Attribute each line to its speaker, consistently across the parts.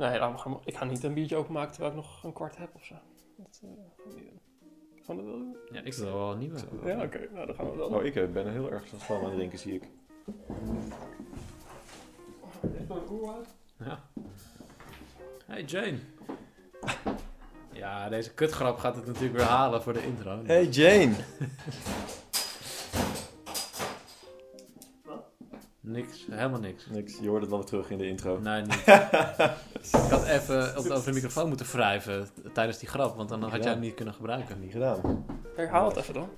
Speaker 1: Nee, ik ga niet een biertje openmaken terwijl ik nog een kwart heb of zo. Dat eh, gaan we niet doen. Gaan we dat wel doen?
Speaker 2: Ja, ik wil wel een nieuwe.
Speaker 1: Ja, oké. Nou, dan gaan we wel doen.
Speaker 3: Oh, ik eh, ben heel erg van aan het drinken, zie ik.
Speaker 2: Ja. Hey Jane. Ja, deze kutgrap gaat het natuurlijk weer halen voor de intro.
Speaker 3: Hey Jane!
Speaker 2: Niks, helemaal niks.
Speaker 3: Niks, je hoort het dan weer terug in de intro.
Speaker 2: Nee, niet. ik had even op- over de microfoon moeten wrijven tijdens die grap, want dan had jij hem niet kunnen gebruiken.
Speaker 3: Niet gedaan.
Speaker 1: Herhaal het even dan.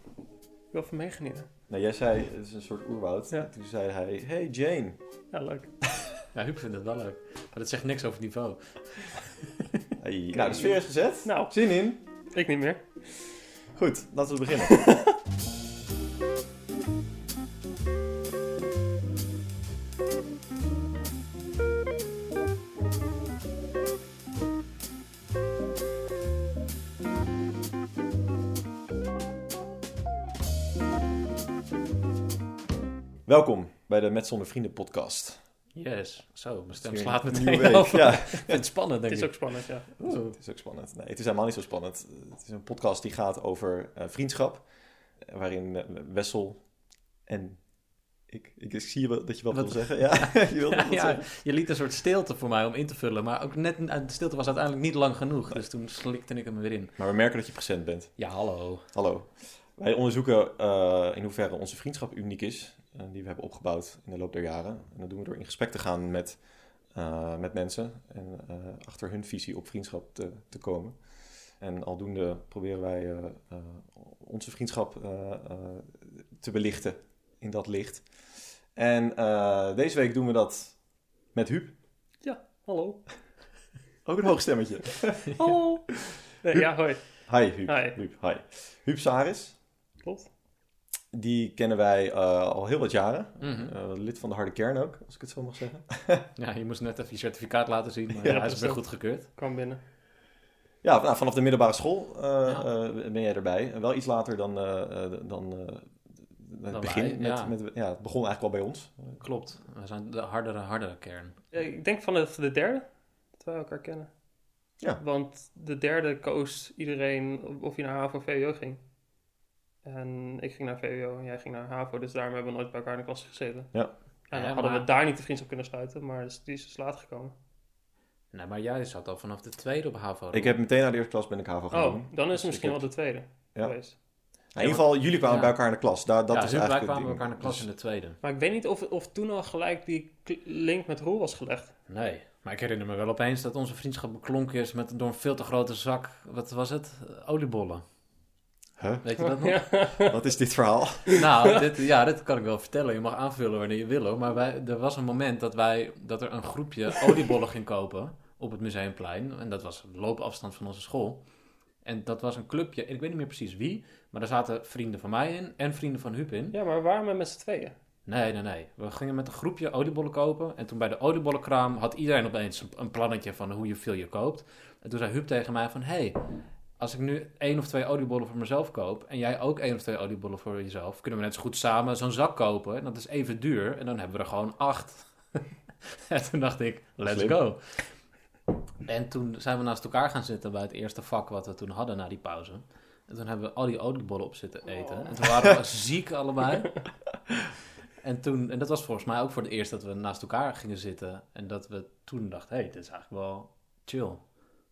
Speaker 1: Ik wil even meegenieten.
Speaker 3: Nou, jij zei, het is een soort oerwoud.
Speaker 1: Ja.
Speaker 3: Toen zei hij, hey Jane.
Speaker 1: Ja, leuk.
Speaker 2: Ja, Huub vindt het wel leuk. Maar dat zegt niks over het niveau.
Speaker 3: Hey. Nou, de sfeer is gezet.
Speaker 1: Nou,
Speaker 3: Zin in?
Speaker 1: ik niet meer.
Speaker 3: Goed, laten we beginnen. Welkom bij de Met Zonder Vrienden podcast.
Speaker 2: Yes. Zo, mijn stem
Speaker 3: Het is
Speaker 2: slaat meteen
Speaker 3: nieuwe week.
Speaker 2: over.
Speaker 3: Ja,
Speaker 2: het spannend,
Speaker 1: Het
Speaker 2: denk
Speaker 1: is
Speaker 2: ik.
Speaker 1: ook spannend, ja.
Speaker 3: Oeh, het is ook spannend. Nee, het is helemaal niet zo spannend. Het is een podcast die gaat over eh, vriendschap. eh, Waarin eh, Wessel en ik, ik, ik zie wel dat je wat,
Speaker 2: Wat-
Speaker 3: wil zeggen. Ja, je
Speaker 2: Ja,
Speaker 3: zeggen.
Speaker 2: je liet een soort stilte voor mij om in te vullen, maar ook net, de stilte was uiteindelijk niet lang genoeg, dus toen slikte ik hem er weer in.
Speaker 3: Maar we merken dat je present bent.
Speaker 2: Ja, hallo.
Speaker 3: Hallo. Wij onderzoeken eh, in hoeverre onze vriendschap uniek is. Eh, die we hebben opgebouwd in de loop der jaren. En dat doen we door in gesprek te gaan met, eh, met mensen. En eh, achter hun visie op vriendschap te, te komen. En aldoende proberen wij onze vriendschap te belichten in dat licht. En deze week doen we dat met Huub.
Speaker 1: Hallo.
Speaker 3: Ook een hoog stemmetje.
Speaker 1: Hallo. Nee, ja, hoi.
Speaker 3: Hi Huub.
Speaker 1: Hi.
Speaker 3: Huub, hi. Huub Saris.
Speaker 1: Klopt.
Speaker 3: Die kennen wij eh, al heel wat jaren.
Speaker 2: Mhm.
Speaker 3: Eh, lid van de harde kern ook, als ik het zo mag zeggen.
Speaker 2: Ja, je moest net even je certificaat laten zien, maar
Speaker 1: Ja,
Speaker 2: ja, hij is weer goed gekeurd.
Speaker 1: Kwam binnen.
Speaker 3: Ja, nou, vanaf de middelbare school eh,
Speaker 2: Ja.
Speaker 3: eh, ben jij erbij. En wel iets later dan, dan eh, het begin.
Speaker 2: wij,
Speaker 3: met,
Speaker 2: ja.
Speaker 3: met, ja, het begon eigenlijk al bij ons.
Speaker 2: Klopt, we zijn de hardere, hardere kern.
Speaker 1: Ja, ik denk van de, de derde, dat wij elkaar kennen.
Speaker 3: Ja.
Speaker 1: Want de derde koos iedereen of je naar HAVO of VWO ging. En ik ging naar VWO en jij ging naar HAVO, dus daarom hebben we nooit bij elkaar in de klas gezeten.
Speaker 3: Ja.
Speaker 1: En dan
Speaker 2: Ja,
Speaker 1: hadden
Speaker 2: maar-
Speaker 1: we daar niet de vriendschap kunnen sluiten, maar dus die is dus later gekomen.
Speaker 2: Nee, maar jij zat al vanaf de tweede op HAVO.
Speaker 3: Ik heb meteen na de eerste klas ben ik HAVO gaan
Speaker 1: Oh, dan is
Speaker 3: Dus
Speaker 1: het misschien
Speaker 3: ik
Speaker 1: wel de tweede
Speaker 3: Ja.
Speaker 1: geweest.
Speaker 3: Nou, in ieder geval, jullie kwamen
Speaker 2: Ja.
Speaker 3: bij elkaar in de klas. Daar, dat
Speaker 2: ja,
Speaker 3: is eigenlijk
Speaker 2: kwamen
Speaker 3: het
Speaker 2: bij elkaar in de klas in de tweede.
Speaker 1: Maar ik weet niet of, of toen al gelijk die link met Roel was gelegd.
Speaker 2: Nee, maar ik herinner me wel opeens dat onze vriendschap beklonken is met door een veel te grote zak, wat was het? Oliebollen.
Speaker 3: Huh?
Speaker 2: Weet je dat nog?
Speaker 1: Ja.
Speaker 3: Wat is dit verhaal?
Speaker 2: Nou, dit, ja, dit kan ik wel vertellen. Je mag aanvullen wanneer je wil hoor. Maar wij, er was een moment dat, wij, dat er een groepje oliebollen ging kopen op het Museumplein. En dat was loopafstand van onze school. En dat was een clubje, ik weet niet meer precies wie. Maar daar zaten vrienden van mij in en vrienden van Huub in.
Speaker 1: ja, maar we waren met z'n tweeën.
Speaker 2: Nee, nee, nee. We gingen met een groepje oliebollen kopen. En toen bij de oliebollenkraam had iedereen opeens een, een plannetje van hoe je veel je koopt. En toen zei Huub tegen mij van... Hey, als ik nu één of twee oliebollen voor mezelf koop... en jij ook één of twee oliebollen voor jezelf... kunnen we net zo goed samen zo'n zak kopen. En dat is even duur. En dan hebben we er gewoon acht. en toen dacht ik, let's
Speaker 3: Slim.
Speaker 2: go. En toen zijn we naast elkaar gaan zitten bij het eerste vak wat we toen hadden na die pauze. En toen hebben we al die oliebollen op zitten eten.
Speaker 1: Oh.
Speaker 2: En toen waren we ziek allebei. En, toen, en dat was volgens mij ook voor het eerst dat we naast elkaar gingen zitten. En dat we toen dachten, hé, hey, dit is eigenlijk wel chill.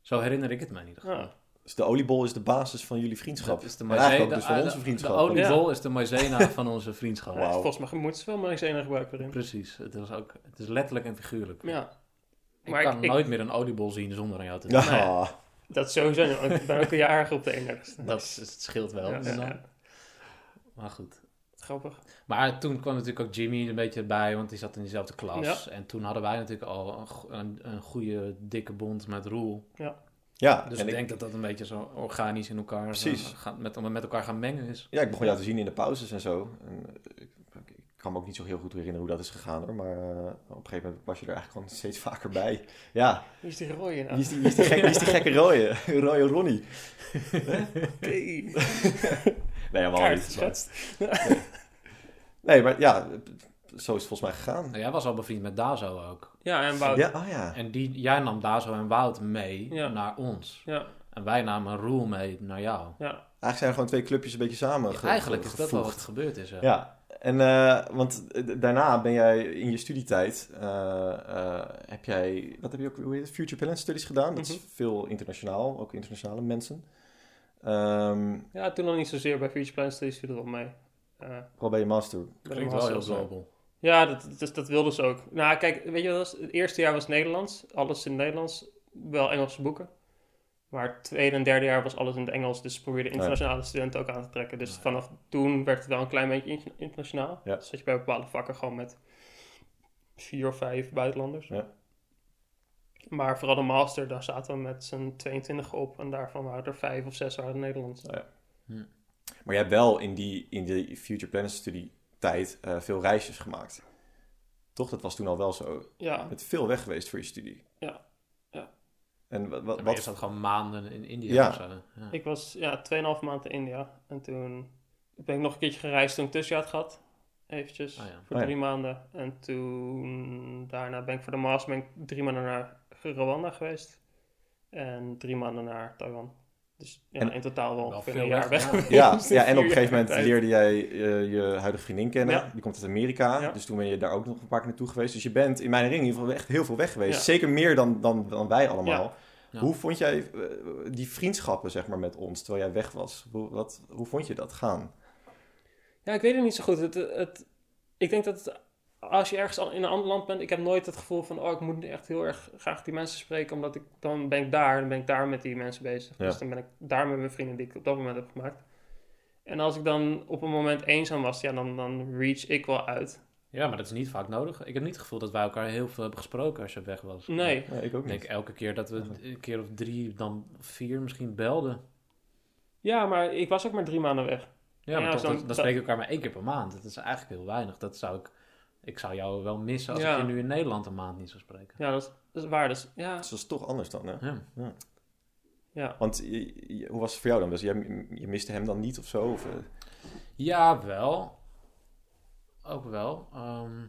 Speaker 2: Zo herinner ik het mij in ieder geval.
Speaker 1: Ja.
Speaker 3: Dus de oliebol is de basis van jullie vriendschap.
Speaker 2: Dat is de maizena-
Speaker 3: dus van onze vriendschap.
Speaker 2: De oliebol is de maizena van onze vriendschap.
Speaker 1: Volgens mij moeten ze wel maïzena gebruiken erin.
Speaker 2: Precies. Het is, ook, het is letterlijk en figuurlijk.
Speaker 1: Ja,
Speaker 2: ik
Speaker 1: maar
Speaker 2: kan
Speaker 1: ik- ik-
Speaker 2: nooit meer een oliebol zien zonder aan jou te
Speaker 3: Ja.
Speaker 2: denken.
Speaker 1: dat is sowieso Ik ben ook een jaar op de 31ste.
Speaker 2: Dat is, het scheelt wel.
Speaker 1: Ja,
Speaker 2: dus
Speaker 1: ja,
Speaker 2: dan-
Speaker 1: ja.
Speaker 2: Maar goed.
Speaker 1: Grappig.
Speaker 2: Maar toen kwam natuurlijk ook Jimmy een beetje bij, want die zat in diezelfde klas. En toen hadden wij natuurlijk al een, een, een goede, dikke bond met Roel.
Speaker 3: Ja,
Speaker 2: Dus
Speaker 3: en
Speaker 2: ik
Speaker 3: ik,
Speaker 2: denk dat dat een beetje zo organisch in elkaar
Speaker 3: Precies.
Speaker 2: eh, gaan, met, met elkaar gaan mengen is.
Speaker 3: ja, ik begon jou te zien in de pauzes en zo. En, eh, ik, ik kan me ook niet zo heel goed herinneren hoe dat is gegaan hoor. Maar eh, op een gegeven moment was je er eigenlijk gewoon steeds vaker bij. Ja,
Speaker 1: Wie is die rooie nou?
Speaker 3: wie is die, wie is die, gek, wie is die gekke rode? Rode Ronnie. Nee, helemaal niet.
Speaker 1: geschetst.
Speaker 3: Nee, maar ja, zo is het volgens mij gegaan.
Speaker 2: Nou, jij was al bevriend met Dazo ook.
Speaker 1: Ja, en Wout.
Speaker 3: Ja, oh ja.
Speaker 2: En die, jij nam Dazo en Wout mee
Speaker 1: Ja.
Speaker 2: naar ons.
Speaker 1: Ja,
Speaker 2: En wij namen Roel mee naar jou.
Speaker 1: ja.
Speaker 3: Eigenlijk zijn er gewoon twee clubjes een beetje samen ge-
Speaker 2: Eigenlijk is dat wel wat er gebeurd is. Ja.
Speaker 3: Ja, en eh, want eh, daarna ben jij in je studietijd, eh, eh, heb jij, wat heb je ook, hoe heet het, Future Talent Studies gedaan? Dat is
Speaker 1: Mhm.
Speaker 3: veel internationaal, ook internationale mensen. Ehm
Speaker 1: ja, toen nog niet zozeer bij Future Plan Studies viel het wel mee. Eh,
Speaker 3: vooral bij je master.
Speaker 1: de
Speaker 2: Klinkt wel heel
Speaker 1: ja.
Speaker 2: global.
Speaker 1: Ja, dat, dat, dat wilden ze ook. Nou, kijk, weet je wat het eerste jaar was Nederlands. Alles in het Nederlands. Wel Engelse boeken. Maar het tweede en derde jaar was alles in het Engels. Dus ze probeerden internationale studenten ook aan te trekken. Dus vanaf toen werd het wel een klein beetje in- internationaal.
Speaker 3: Ja.
Speaker 1: Dus zat je bij bepaalde vakken gewoon met vier of vijf buitenlanders.
Speaker 3: Ja.
Speaker 1: Maar vooral de master, daar zaten we met z'n 22 op. En daarvan waren er vijf of zes waren Nederlands.
Speaker 3: Ja. Maar je hebt wel in die, in die Future Planet Studie tijd eh, veel reisjes gemaakt. Toch? Dat was toen al wel zo. Je
Speaker 1: Ja,
Speaker 3: bent veel weg geweest voor je studie.
Speaker 1: Ja. Ja.
Speaker 3: En wat, wat
Speaker 2: zat gewoon maanden in India
Speaker 3: Ja.
Speaker 2: of zo. Ja.
Speaker 1: Ik was ja, 2,5 maanden in India. En toen ben ik nog een keertje gereisd toen ik tussenjaar had gehad. Eventjes,
Speaker 2: Oh ja.
Speaker 1: voor
Speaker 3: Oh ja.
Speaker 1: drie maanden. En toen, daarna ben ik voor de ben ik drie maanden naar Rwanda geweest. En drie maanden naar Taiwan. Dus ja,
Speaker 3: En-
Speaker 1: in totaal wel
Speaker 2: veel
Speaker 1: een jaar
Speaker 2: weg,
Speaker 1: weg.
Speaker 3: Ja, ja, en op een gegeven moment leerde jij eh, je huidige vriendin kennen.
Speaker 1: Ja.
Speaker 3: Die komt uit Amerika.
Speaker 1: Ja.
Speaker 3: Dus toen ben je daar ook nog een paar keer naartoe geweest. Dus je bent in mijn ring in ieder geval echt heel veel weg geweest.
Speaker 1: Ja.
Speaker 3: Zeker meer dan, dan, dan wij allemaal.
Speaker 2: Ja.
Speaker 3: Hoe vond jij eh, die vriendschappen zeg maar, met ons terwijl jij weg was? Hoe, wat, hoe vond je dat gaan?
Speaker 1: Ja, ik weet het niet zo goed. Het, het, ik denk dat het- als je ergens al in een ander land bent, ik heb nooit het gevoel van, oh, ik moet echt heel erg graag die mensen spreken, omdat ik, dan ben ik daar, dan ben ik daar met die mensen bezig.
Speaker 3: Ja.
Speaker 1: Dus dan ben ik daar met mijn vrienden die ik op dat moment heb gemaakt. En als ik dan op een moment eenzaam was, ja, dan, dan reach ik wel uit.
Speaker 2: Ja, maar dat is niet vaak nodig. Ik heb niet het gevoel dat wij elkaar heel veel hebben gesproken als je weg was.
Speaker 1: Nee.
Speaker 3: Nee, ik ook
Speaker 2: Ik denk
Speaker 3: niet.
Speaker 2: elke keer dat we een keer of drie, dan vier misschien belden.
Speaker 1: Ja, maar ik was ook maar drie maanden weg.
Speaker 2: Ja, maar
Speaker 1: Ja,
Speaker 2: toch,
Speaker 1: dan-
Speaker 2: dan, dan spreken we elkaar maar één keer per maand. Dat is eigenlijk heel weinig. Dat zou ik, ik zou jou wel missen als
Speaker 1: Ja.
Speaker 2: ik je nu in Nederland een maand niet zou spreken.
Speaker 1: Ja, dat is, dat is waar. Dus ja,
Speaker 3: Dus dat is toch anders dan, hè?
Speaker 2: Ja.
Speaker 1: ja.
Speaker 3: Want je- je- hoe was het voor jou dan? Dus jij, je miste hem dan niet of zo? Of, eh,
Speaker 2: Ja, wel. Ook wel. Ehm,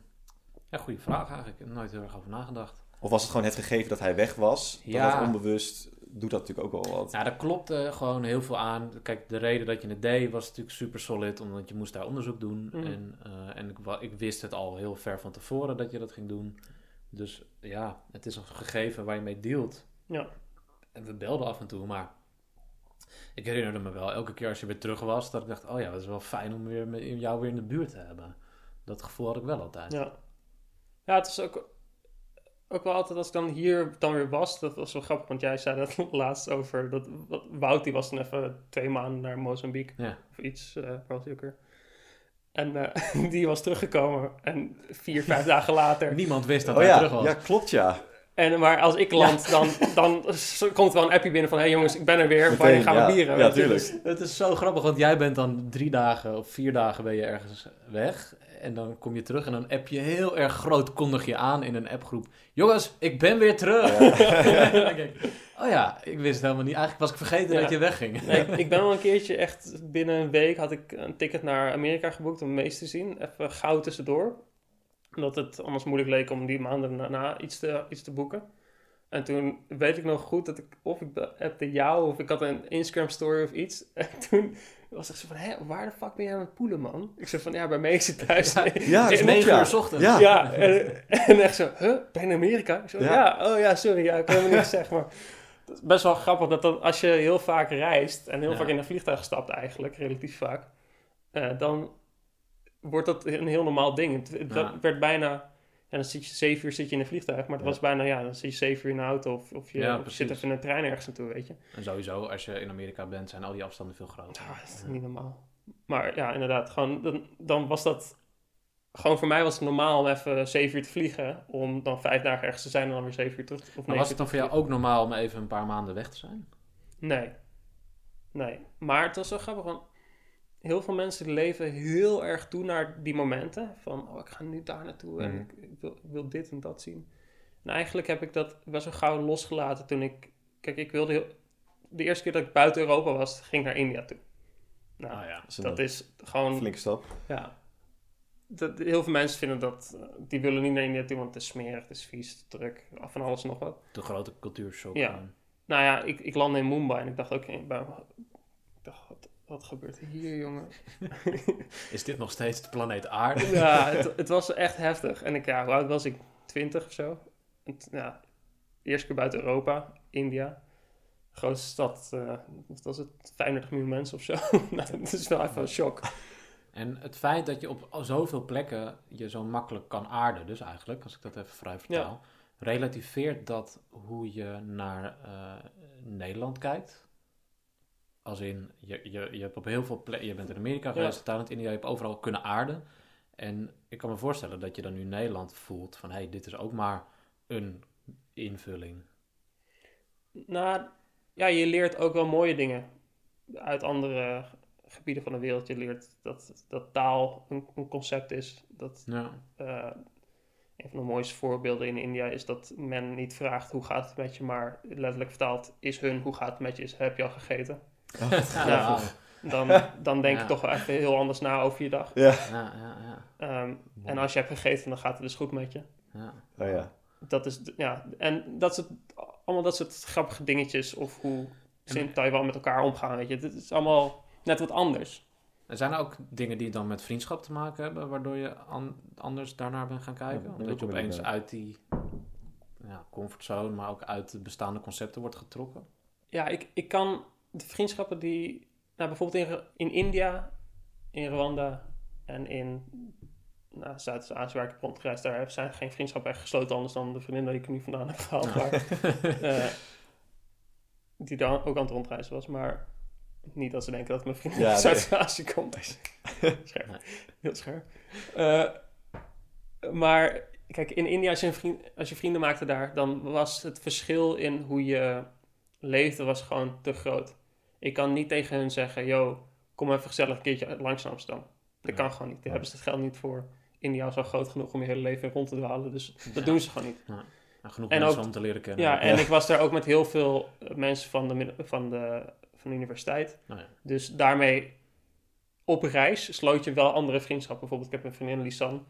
Speaker 2: ja, goede vraag eigenlijk. Ik heb er nooit heel erg over nagedacht.
Speaker 3: of was het gewoon het gegeven dat hij weg was?
Speaker 2: Ja.
Speaker 3: Dat onbewust doet dat natuurlijk ook wel wat.
Speaker 2: Nou, daar klopte gewoon heel veel aan. Kijk, de reden dat je het deed was natuurlijk super solid, omdat je moest daar onderzoek doen.
Speaker 1: Mhm.
Speaker 2: En, eh, en ik, ik wist het al heel ver van tevoren dat je dat ging doen. Dus ja, het is een gegeven waar je mee dealt.
Speaker 1: Ja.
Speaker 2: En we belden af en toe, maar ik herinnerde me wel elke keer als je weer terug was, dat ik dacht, oh ja, dat is wel fijn om weer met jou weer in de buurt te hebben. Dat gevoel had ik wel altijd.
Speaker 1: Ja. Ja, het is ook, ook wel altijd als ik dan hier dan weer was. Dat was wel grappig, want jij zei dat laatst over. Dat, Wout die was dan even twee maanden naar Mozambique
Speaker 2: Ja.
Speaker 1: of iets. eh waar was hij ook weer? En eh, die was teruggekomen. En vier, vijf dagen later.
Speaker 2: Niemand wist dat
Speaker 3: oh
Speaker 2: hij
Speaker 3: ja,
Speaker 2: terug was.
Speaker 3: ja, klopt ja.
Speaker 1: En, maar als ik land, dan, dan komt er wel een appje binnen van... Hé hey jongens, ik ben er weer.
Speaker 3: Meteen,
Speaker 1: Wanneer gaan we
Speaker 3: ja.
Speaker 1: bieren?
Speaker 3: Ja,
Speaker 1: Weet je,
Speaker 3: tuurlijk.
Speaker 1: dus-
Speaker 2: Het is zo grappig, want jij bent dan drie dagen of vier dagen ben je ergens weg. En dan kom je terug en dan app je heel erg groot, kondig je aan in een appgroep. Jongens, ik ben weer terug. En dan denk ik, oh ja, ik wist helemaal niet. Eigenlijk was ik vergeten
Speaker 1: Ja.
Speaker 2: dat je wegging.
Speaker 1: Nee, ik, ik ben wel een keertje echt binnen een week had ik een ticket naar Amerika geboekt om meest te zien. Even gauw tussendoor. Omdat het anders moeilijk leek om die maanden daarna iets te, iets te boeken. En toen weet ik nog goed dat ik, of ik appte jou of ik had een Instagram story of iets. En toen was ik zo van, hé, waar de fuck ben jij aan het poelen, man? Ik zei van, ja, bij mij is het thuis.
Speaker 2: Ja,
Speaker 3: Ja,
Speaker 2: is uur 's ochtends.
Speaker 3: Ja.
Speaker 1: Ja, en, en echt zo, huh, ben je in Amerika? Ik zo,
Speaker 3: Ja.
Speaker 1: ja. oh ja, sorry, ja, ik heb helemaal niks gezegd, maar... Het is best wel grappig dat dan, als je heel vaak reist en heel
Speaker 2: Ja.
Speaker 1: vaak in een vliegtuig stapt eigenlijk, relatief vaak, eh, dan wordt dat een heel normaal ding. Het, het
Speaker 2: Ja.
Speaker 1: werd bijna, ja, dan zit je zeven uur zit je in een vliegtuig, maar het was bijna, ja, dan zit je zeven uur in de auto of, of je,
Speaker 2: Ja,
Speaker 1: of je
Speaker 2: precies.
Speaker 1: zit even in een trein ergens naartoe, weet je.
Speaker 2: En sowieso, als je in Amerika bent, zijn al die afstanden veel groter.
Speaker 1: Ja, dat is niet normaal. Maar ja, inderdaad, gewoon, dan, dan was dat... Gewoon voor mij was het normaal om even zeven uur te vliegen. Om dan vijf dagen ergens te zijn en dan weer zeven uur terug. Of
Speaker 2: Maar was het dan voor jou ook normaal om even een paar maanden weg te zijn?
Speaker 1: Nee. Nee. Maar het was zo grappig, want heel veel mensen leven heel erg toe naar die momenten. Van, oh, ik ga nu daar naartoe en
Speaker 3: Mhm.
Speaker 1: ik, ik wil, ik wil dit en dat zien. En eigenlijk heb ik dat best wel gauw losgelaten toen ik... Kijk, ik wilde heel... De eerste keer dat ik buiten Europa was, ging ik naar India toe. Nou,
Speaker 2: Ah ja.
Speaker 3: Dat is een
Speaker 1: dat is gewoon...
Speaker 3: flinke stap.
Speaker 1: Ja. dat, heel veel mensen vinden dat, die willen niet naar India toe, want het is smerig, het is vies, te druk, van alles en nog wat.
Speaker 2: De grote cultuurshock.
Speaker 1: Ja. Nou ja, ik, ik landde in Mumbai en ik dacht ook, ik dacht, wat, gebeurt er hier, jongen?
Speaker 2: Is dit nog steeds de planeet aarde?
Speaker 1: ja, het, het was echt heftig. En ik, ja, hoe oud was ik? Twintig of zo. En ja, eerste keer buiten Europa, India. Grootste stad, wat was het? 35 miljoen mensen of zo. nou, dat is wel even een shock.
Speaker 2: En het feit dat je op zoveel plekken je zo makkelijk kan aarden, dus eigenlijk, als ik dat even vrij vertaal, relativeert dat hoe je naar eh, Nederland kijkt? Als in, je, je, je hebt op heel veel plekken, je bent in Amerika geweest,
Speaker 1: Ja.
Speaker 2: Thailand, India, je hebt overal kunnen aarden. En ik kan me voorstellen dat je dan nu Nederland voelt van, hé, hey, dit is ook maar een invulling.
Speaker 1: Nou, ja, je leert ook wel mooie dingen uit andere gebieden van de wereld. Je leert dat, dat taal een, een concept is. Dat
Speaker 2: Ja,
Speaker 1: eh, een van de mooiste voorbeelden in India is dat men niet vraagt hoe gaat het met je, maar letterlijk vertaald is hun hoe gaat het met je, is heb je al gegeten.
Speaker 2: Ja,
Speaker 1: Dan, dan denk
Speaker 2: Ja.
Speaker 1: je toch wel even heel anders na over je dag.
Speaker 3: Ja.
Speaker 2: ja, ja, ja.
Speaker 1: Ehm, en als je hebt gegeten, dan gaat het dus goed met je.
Speaker 2: ja.
Speaker 3: Oh ja.
Speaker 1: Dat is, ja, en dat soort, allemaal dat soort grappige dingetjes of hoe ze in
Speaker 2: En-
Speaker 1: Taiwan met elkaar omgaan, weet je. Het is allemaal net wat anders.
Speaker 2: Er zijn er ook dingen die dan met vriendschap te maken hebben, waardoor je an- anders daarnaar bent gaan kijken?
Speaker 3: Ja,
Speaker 2: Omdat je
Speaker 3: ik
Speaker 2: opeens uit die ja, comfortzone, maar ook uit de bestaande concepten wordt getrokken?
Speaker 1: Ja, ik, ik kan de vriendschappen die, nou bijvoorbeeld in, in India, in Rwanda en in nou, Zuid-Azië waar ik heb rondgereisd, daar zijn geen vriendschappen echt gesloten, anders dan de vriendin die ik nu vandaan heb gehaald. Maar, eh, die daar ook aan het rondreizen was, maar niet dat ze denken dat mijn vriendin
Speaker 3: Ja,
Speaker 1: uit
Speaker 3: nee.
Speaker 1: Zuid-Azië komt. scherp, heel scherp. Eh, maar kijk, in India, als je, vriend, als je vrienden maakte daar, dan was het verschil in hoe je leefde was gewoon te groot. Ik kan niet tegen hun zeggen, yo, kom even gezellig een keertje langs Amsterdam. Dat kan gewoon niet. Daar hebben ze het geld niet voor. India is al groot genoeg om je hele leven rond te dwalen, dus dat doen ze gewoon niet.
Speaker 2: Nou, genoeg
Speaker 1: En
Speaker 2: mensen
Speaker 1: ook-
Speaker 2: om te leren kennen.
Speaker 1: Ja, en ik was daar ook met heel veel eh, mensen van de, van de, van de universiteit.
Speaker 2: Ja.
Speaker 1: Dus daarmee op reis sloot je wel andere vriendschappen. Bijvoorbeeld, ik heb een vriendin, Lisan.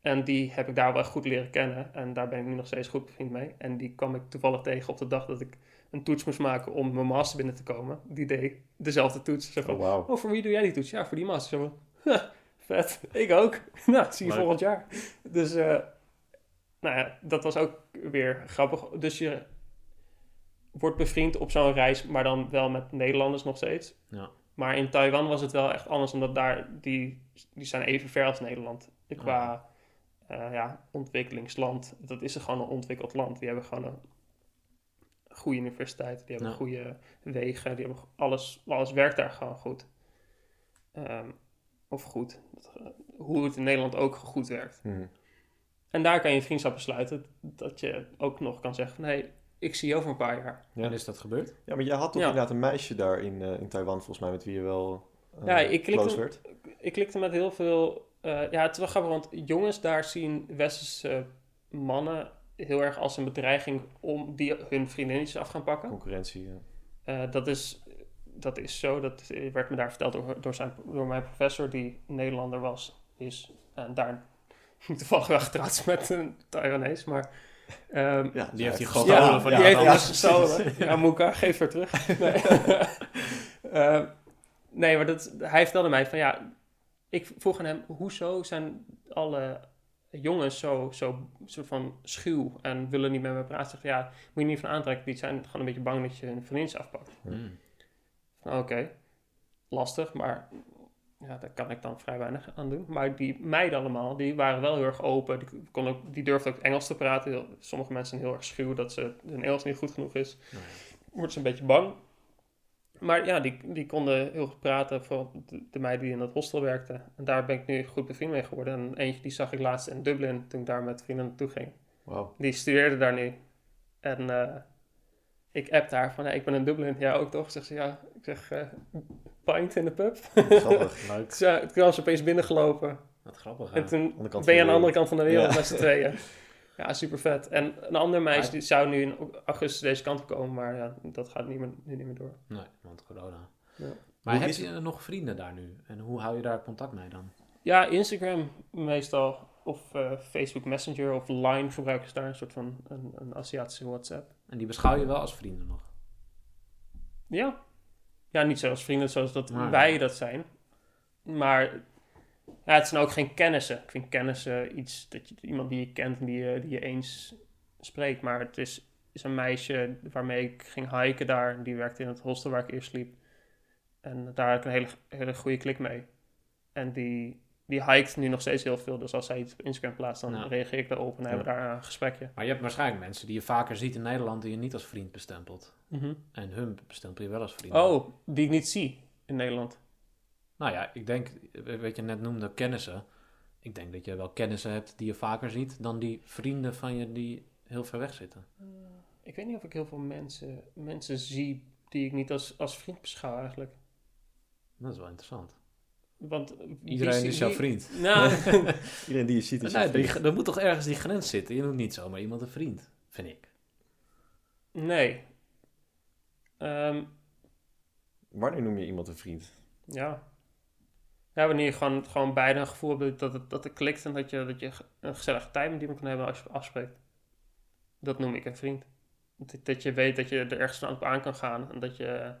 Speaker 1: En die heb ik daar wel goed leren kennen. En daar ben ik nu nog steeds goed bevriend mee. En die kwam ik toevallig tegen op de dag dat ik een toets moest maken om mijn master binnen te komen. Die deed dezelfde toets. Zo van,
Speaker 3: Oh, wauw.
Speaker 1: oh, voor wie doe jij die toets? Ja, voor die master. Zo van, "Ha, vet, ik ook. nou, zie je
Speaker 2: Leuk.
Speaker 1: volgend jaar. Dus, eh, nou ja, dat was ook weer grappig. Dus je wordt bevriend op zo'n reis, maar dan wel met Nederlanders nog steeds.
Speaker 2: Ja.
Speaker 1: Maar in Taiwan was het wel echt anders, omdat daar, die, die zijn even ver als Nederland. Qua eh, ja, ontwikkelingsland. Dat is er gewoon een ontwikkeld land. Die hebben gewoon een goede universiteit. Die hebben
Speaker 2: Ja.
Speaker 1: goede wegen. Die hebben alles, alles werkt daar gewoon goed. Ehm, of goed. eh, Hoe het in Nederland ook goed werkt.
Speaker 3: Hm.
Speaker 1: En daar kan je vriendschappen sluiten. Dat je ook nog kan zeggen van... Hé, hey, ik zie je over een paar jaar.
Speaker 3: Ja.
Speaker 2: En is dat gebeurd?
Speaker 3: Ja, maar jij had toch
Speaker 1: Ja.
Speaker 3: inderdaad een meisje daar in, eh, in Taiwan, volgens mij, met wie je wel eh,
Speaker 1: Ja, ik klikte-
Speaker 3: close werd.
Speaker 1: ik klikte met heel veel... eh, ja, het is wel grappig, want jongens daar zien westerse mannen heel erg als een bedreiging om die hun vriendinnetjes af gaan pakken.
Speaker 3: Concurrentie, ja.
Speaker 1: Eh, dat, is, dat is zo, dat werd me daar verteld door, door, zijn, door mijn professor die Nederlander was, is. En daar toevallig wel getrouwd met een Taiwanese, maar... ehm,
Speaker 3: ja
Speaker 2: Die heeft hij
Speaker 3: gestolen
Speaker 2: gestolen
Speaker 1: ja,
Speaker 2: van
Speaker 1: die heeft hij gestolen. Ja, Moeka, geef haar terug. Nee, Ehm, nee maar dat, hij vertelde mij van ja, ik vroeg aan hem, hoezo zijn alle jongens zo, zo soort van schuw en willen niet met me praten? Zeg, ja, moet je niet van aantrekken, die zijn gewoon een beetje bang dat je hun vriendin afpakt.
Speaker 2: Hmm.
Speaker 1: Van, Oké, lastig, maar ja, daar kan ik dan vrij weinig aan doen. Maar die meiden allemaal, die waren wel heel erg open. Die, kon ook, die durfden ook Engels te praten. Heel- sommige mensen zijn heel erg schuw dat ze, hun Engels niet goed genoeg is.
Speaker 2: Nou
Speaker 1: Wordt ze een beetje bang. Maar ja, die, die konden heel goed praten, vooral de, de meiden die in dat hostel werkten. En daar ben ik nu goed bevriend mee geworden. En eentje die zag ik laatst in Dublin, toen ik daar met vrienden naartoe ging.
Speaker 3: Wauw.
Speaker 1: Die studeerde daar nu. En eh, ik app daar van, hey, ik ben in Dublin. Ja, ook toch? Zegt ze, ja. Ik zeg, eh pint in de pub.
Speaker 3: Grappig.
Speaker 2: Leuk.
Speaker 1: Ja, toen kwam ze opeens binnengelopen.
Speaker 2: Wat grappig.
Speaker 1: En
Speaker 2: hè?
Speaker 1: toen
Speaker 3: Andere kant
Speaker 1: ben je aan de
Speaker 3: de
Speaker 1: andere kant van de wereld
Speaker 3: Ja.
Speaker 1: met z'n tweeën. Ja, super vet. En een ander meisje die zou nu in augustus deze kant komen, maar ja, dat gaat niet meer, nu niet meer door.
Speaker 2: Nee, want corona.
Speaker 1: Ja.
Speaker 2: Maar
Speaker 3: Hoe
Speaker 2: heb je nog vrienden daar nu? En hoe hou je daar contact mee dan?
Speaker 1: Ja, Instagram meestal. Of eh, Facebook Messenger of Line gebruiken ze daar. Een soort van een, een Aziatische WhatsApp.
Speaker 2: En die beschouw je wel als vrienden nog.
Speaker 1: Ja. Ja, niet zoals vrienden zoals dat
Speaker 2: Maar-
Speaker 1: wij dat zijn. Maar ja, het zijn ook geen kennissen. Ik vind kennissen iets dat je iemand die je kent en die je, die je eens spreekt. Maar het is, is een meisje waarmee ik ging hiken daar. Die werkte in het hostel waar ik eerst sliep. En daar had ik een hele, hele goede klik mee. En die, die hikt nu nog steeds heel veel. Dus als zij iets op Instagram plaatst, dan
Speaker 2: Ja.
Speaker 1: reageer ik daarop en dan hebben we daar een gesprekje.
Speaker 2: Maar je hebt waarschijnlijk mensen die je vaker ziet in Nederland die je niet als vriend bestempelt. En hun bestempel je wel als vriend.
Speaker 1: Oh, die ik niet zie in Nederland.
Speaker 2: Nou ja, ik denk, wat je net noemde, kennissen. Ik denk dat je wel kennissen hebt die je vaker ziet dan die vrienden van je die heel ver weg zitten.
Speaker 1: Ik weet niet of ik heel veel mensen, mensen zie die ik niet als, als vriend beschouw eigenlijk.
Speaker 2: Dat is wel interessant.
Speaker 1: Want
Speaker 2: Iedereen is jouw vriend.
Speaker 1: Nou,
Speaker 3: Iedereen die je ziet is
Speaker 2: Nee,
Speaker 3: vriend.
Speaker 2: er moet toch ergens die grens zitten. Je noemt niet zomaar iemand een vriend, vind ik.
Speaker 1: nee. Ehm,
Speaker 3: Wanneer noem je iemand een vriend?
Speaker 1: ja. Ja, wanneer je gewoon, gewoon beide een gevoel hebt dat het, dat het klikt en dat je, dat je een gezellige tijd met iemand kan hebben als je afspreekt. Dat noem ik een vriend. Dat, je weet dat je er ergens op aan kan gaan en dat je,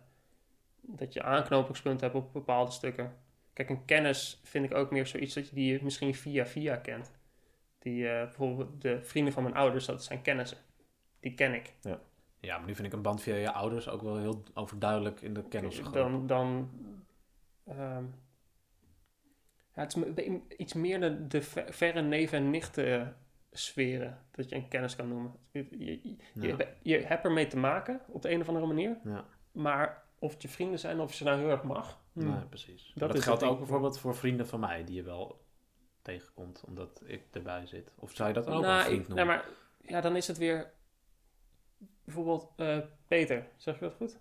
Speaker 1: dat je aanknopingspunten hebt op bepaalde stukken. Kijk, een kennis vind ik ook meer zoiets dat je die je misschien via via kent. Die, eh, bijvoorbeeld de vrienden van mijn ouders, dat zijn kennissen. Die ken ik.
Speaker 2: Ja, maar nu vind ik een band via je ouders ook wel heel overduidelijk in de kennisgroep.
Speaker 1: Dan, dan ehm, ja, het is iets meer de, de ver- verre neven en nichten sferen dat je een kennis kan noemen. Je, je,
Speaker 2: Ja.
Speaker 1: je, je hebt ermee te maken op de een of andere manier,
Speaker 2: Ja,
Speaker 1: maar of het je vrienden zijn of je ze nou heel erg mag. hmm,
Speaker 2: nee, precies.
Speaker 1: Dat
Speaker 2: geldt ook bijvoorbeeld voor vrienden van mij die je wel tegenkomt omdat ik erbij zit. Of zou je dat ook
Speaker 1: nou,
Speaker 2: een vriend noemen?
Speaker 1: nou, maar ja, dan is het weer bijvoorbeeld eh, Peter, zeg je dat goed?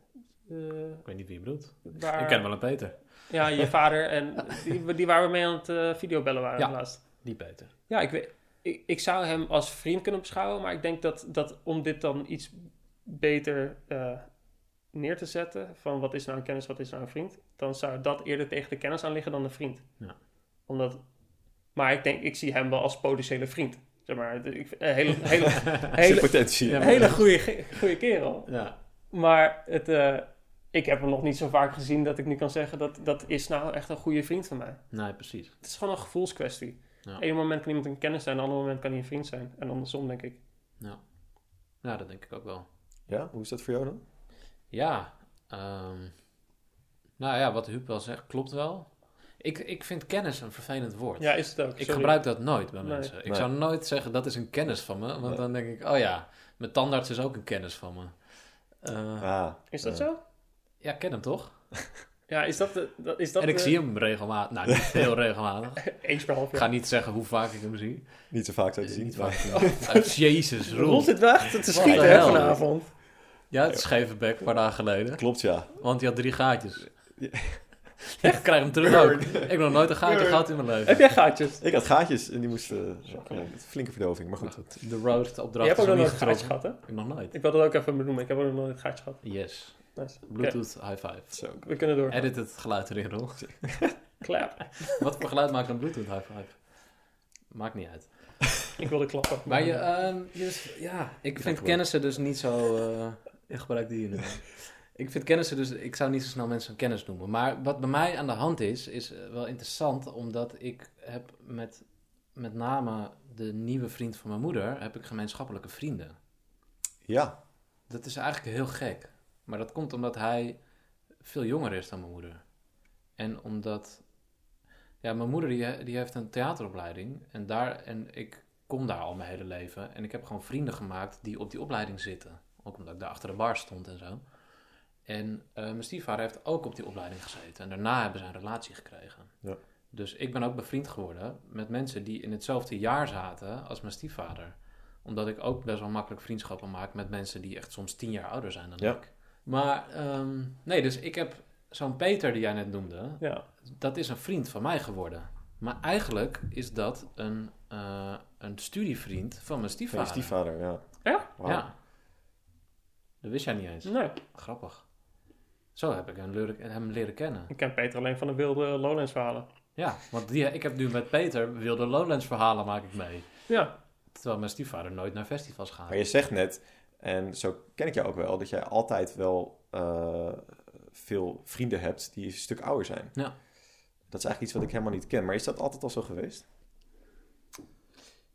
Speaker 1: Eh,
Speaker 2: Ik weet niet wie je bedoelt.
Speaker 1: waar-
Speaker 2: Ik ken wel een Peter.
Speaker 1: Ja, je vader en die, die waar we mee aan het eh, videobellen waren
Speaker 2: Ja.
Speaker 1: laatst.
Speaker 2: Die Peter.
Speaker 1: Ja, ik, weet, ik, ik zou hem als vriend kunnen beschouwen, maar ik denk dat, dat om dit dan iets beter eh, neer te zetten, van wat is nou een kennis, wat is nou een vriend, dan zou dat eerder tegen de kennis aan liggen dan de vriend.
Speaker 2: Ja.
Speaker 1: Omdat, maar ik denk, ik zie hem wel als potentiële vriend. Zeg maar, ik, een hele, hele, hele,
Speaker 3: potentie.
Speaker 2: Ja,
Speaker 1: hele goede, goede kerel.
Speaker 2: Ja.
Speaker 1: Maar het, eh, ik heb hem nog niet zo vaak gezien dat ik nu kan zeggen dat dat is nou echt een goede vriend van mij.
Speaker 2: Nee, precies.
Speaker 1: Het is gewoon een gevoelskwestie.
Speaker 2: Ja.
Speaker 1: Op een moment kan iemand een kennis zijn, op een ander moment kan hij een vriend zijn. En andersom, denk ik.
Speaker 2: Ja, dat denk ik ook wel.
Speaker 3: Ja, hoe is dat voor jou dan?
Speaker 2: Ja, ehm, nou ja, wat Huub wel zegt, klopt wel. Ik, ik vind kennis een vervelend woord.
Speaker 1: Ja, is het ook.
Speaker 2: ik gebruik dat nooit bij
Speaker 1: Nee.
Speaker 2: mensen. Ik
Speaker 3: Nee.
Speaker 2: zou nooit zeggen, dat is een kennis van me. Want
Speaker 3: Nee.
Speaker 2: dan denk ik, oh ja, mijn tandarts is ook een kennis van me. Eh,
Speaker 3: Ah,
Speaker 1: Is dat
Speaker 3: eh,
Speaker 1: zo?
Speaker 2: ja, ken hem toch?
Speaker 1: Ja, is dat... de- dat, is dat
Speaker 2: en ik
Speaker 1: de-
Speaker 2: zie hem regelmatig. Nou, niet heel regelmatig.
Speaker 1: Eens per half
Speaker 2: Ik
Speaker 1: jaar.
Speaker 2: ga niet zeggen hoe vaak ik hem zie.
Speaker 3: Niet zo vaak zou je zien.
Speaker 2: Niet vaak. Eh, Jezus,
Speaker 1: Roel
Speaker 2: Roel.
Speaker 1: zit weg te
Speaker 2: What
Speaker 1: schieten
Speaker 2: the
Speaker 1: hè,
Speaker 2: hell?
Speaker 1: vanavond.
Speaker 2: Ja, het is scheve bek, een paar dagen geleden.
Speaker 3: Klopt, ja.
Speaker 2: Want hij had drie gaatjes.
Speaker 3: Ja.
Speaker 2: Ja, ik krijg hem terug ook. Ik heb nog nooit een gaatje gehad in mijn leven.
Speaker 1: Heb jij gaatjes?
Speaker 3: Ik had gaatjes en die moesten... eh, met flinke verdoving, maar goed.
Speaker 2: de roast
Speaker 1: Je
Speaker 2: opdracht
Speaker 1: hebt
Speaker 2: is
Speaker 1: ook nog nooit een gaatje gehad, hè?
Speaker 2: Ik nog nooit.
Speaker 1: Ik wil dat ook even benoemen. Ik heb ook nog nooit een gaatje gehad.
Speaker 2: Yes.
Speaker 1: Nice.
Speaker 2: Bluetooth high five.
Speaker 3: Zo.
Speaker 1: we kunnen door.
Speaker 2: Edit het geluid erin, Roel.
Speaker 1: Clap.
Speaker 2: Wat voor geluid maakt een Bluetooth high five? Maakt niet uit.
Speaker 1: Ik wilde klappen.
Speaker 2: Maar je, ehm, je- ja, ik vind kennissen dus niet zo... eh ik gebruik die nu. Ik vind kennissen dus... Ik zou niet zo snel mensen een kennis noemen. Maar wat bij mij aan de hand is, is eh, wel interessant. Omdat ik heb met, met name de nieuwe vriend van mijn moeder... heb ik gemeenschappelijke vrienden.
Speaker 3: Ja,
Speaker 2: Dat is eigenlijk heel gek. Maar dat komt omdat hij veel jonger is dan mijn moeder. En omdat... Ja, mijn moeder die, die heeft een theateropleiding. En, daar, en ik kom daar al mijn hele leven. En ik heb gewoon vrienden gemaakt die op die opleiding zitten. Ook omdat ik daar achter de bar stond en zo. En eh, mijn stiefvader heeft ook op die opleiding gezeten. En daarna hebben ze een relatie gekregen.
Speaker 3: Ja.
Speaker 2: Dus ik ben ook bevriend geworden met mensen die in hetzelfde jaar zaten als mijn stiefvader. Omdat ik ook best wel makkelijk vriendschappen maak met mensen die echt soms tien jaar ouder zijn dan
Speaker 3: Ja.
Speaker 2: ik. Maar ehm, nee, dus ik heb zo'n Peter die jij net noemde,
Speaker 1: Ja.
Speaker 2: dat is een vriend van mij geworden. Maar eigenlijk is dat een, eh, een studievriend van mijn
Speaker 3: van
Speaker 2: stiefvader.
Speaker 3: je stiefvader, ja.
Speaker 1: Ja?
Speaker 2: Ja. Dat wist jij niet eens.
Speaker 1: Nee.
Speaker 2: Grappig. Zo heb ik hem leren, hem leren kennen.
Speaker 1: Ik ken Peter alleen van de wilde Lowlands verhalen.
Speaker 2: Ja, want die, ik heb nu met Peter wilde Lowlands verhalen maak ik mee.
Speaker 1: Ja,
Speaker 2: Terwijl mijn stiefvader nooit naar festivals gaat.
Speaker 3: Maar je zegt net, en zo ken ik jou ook wel, dat jij altijd wel eh, veel vrienden hebt die een stuk ouder zijn.
Speaker 2: Ja.
Speaker 3: Dat is eigenlijk iets wat ik helemaal niet ken. Maar is dat altijd al zo geweest?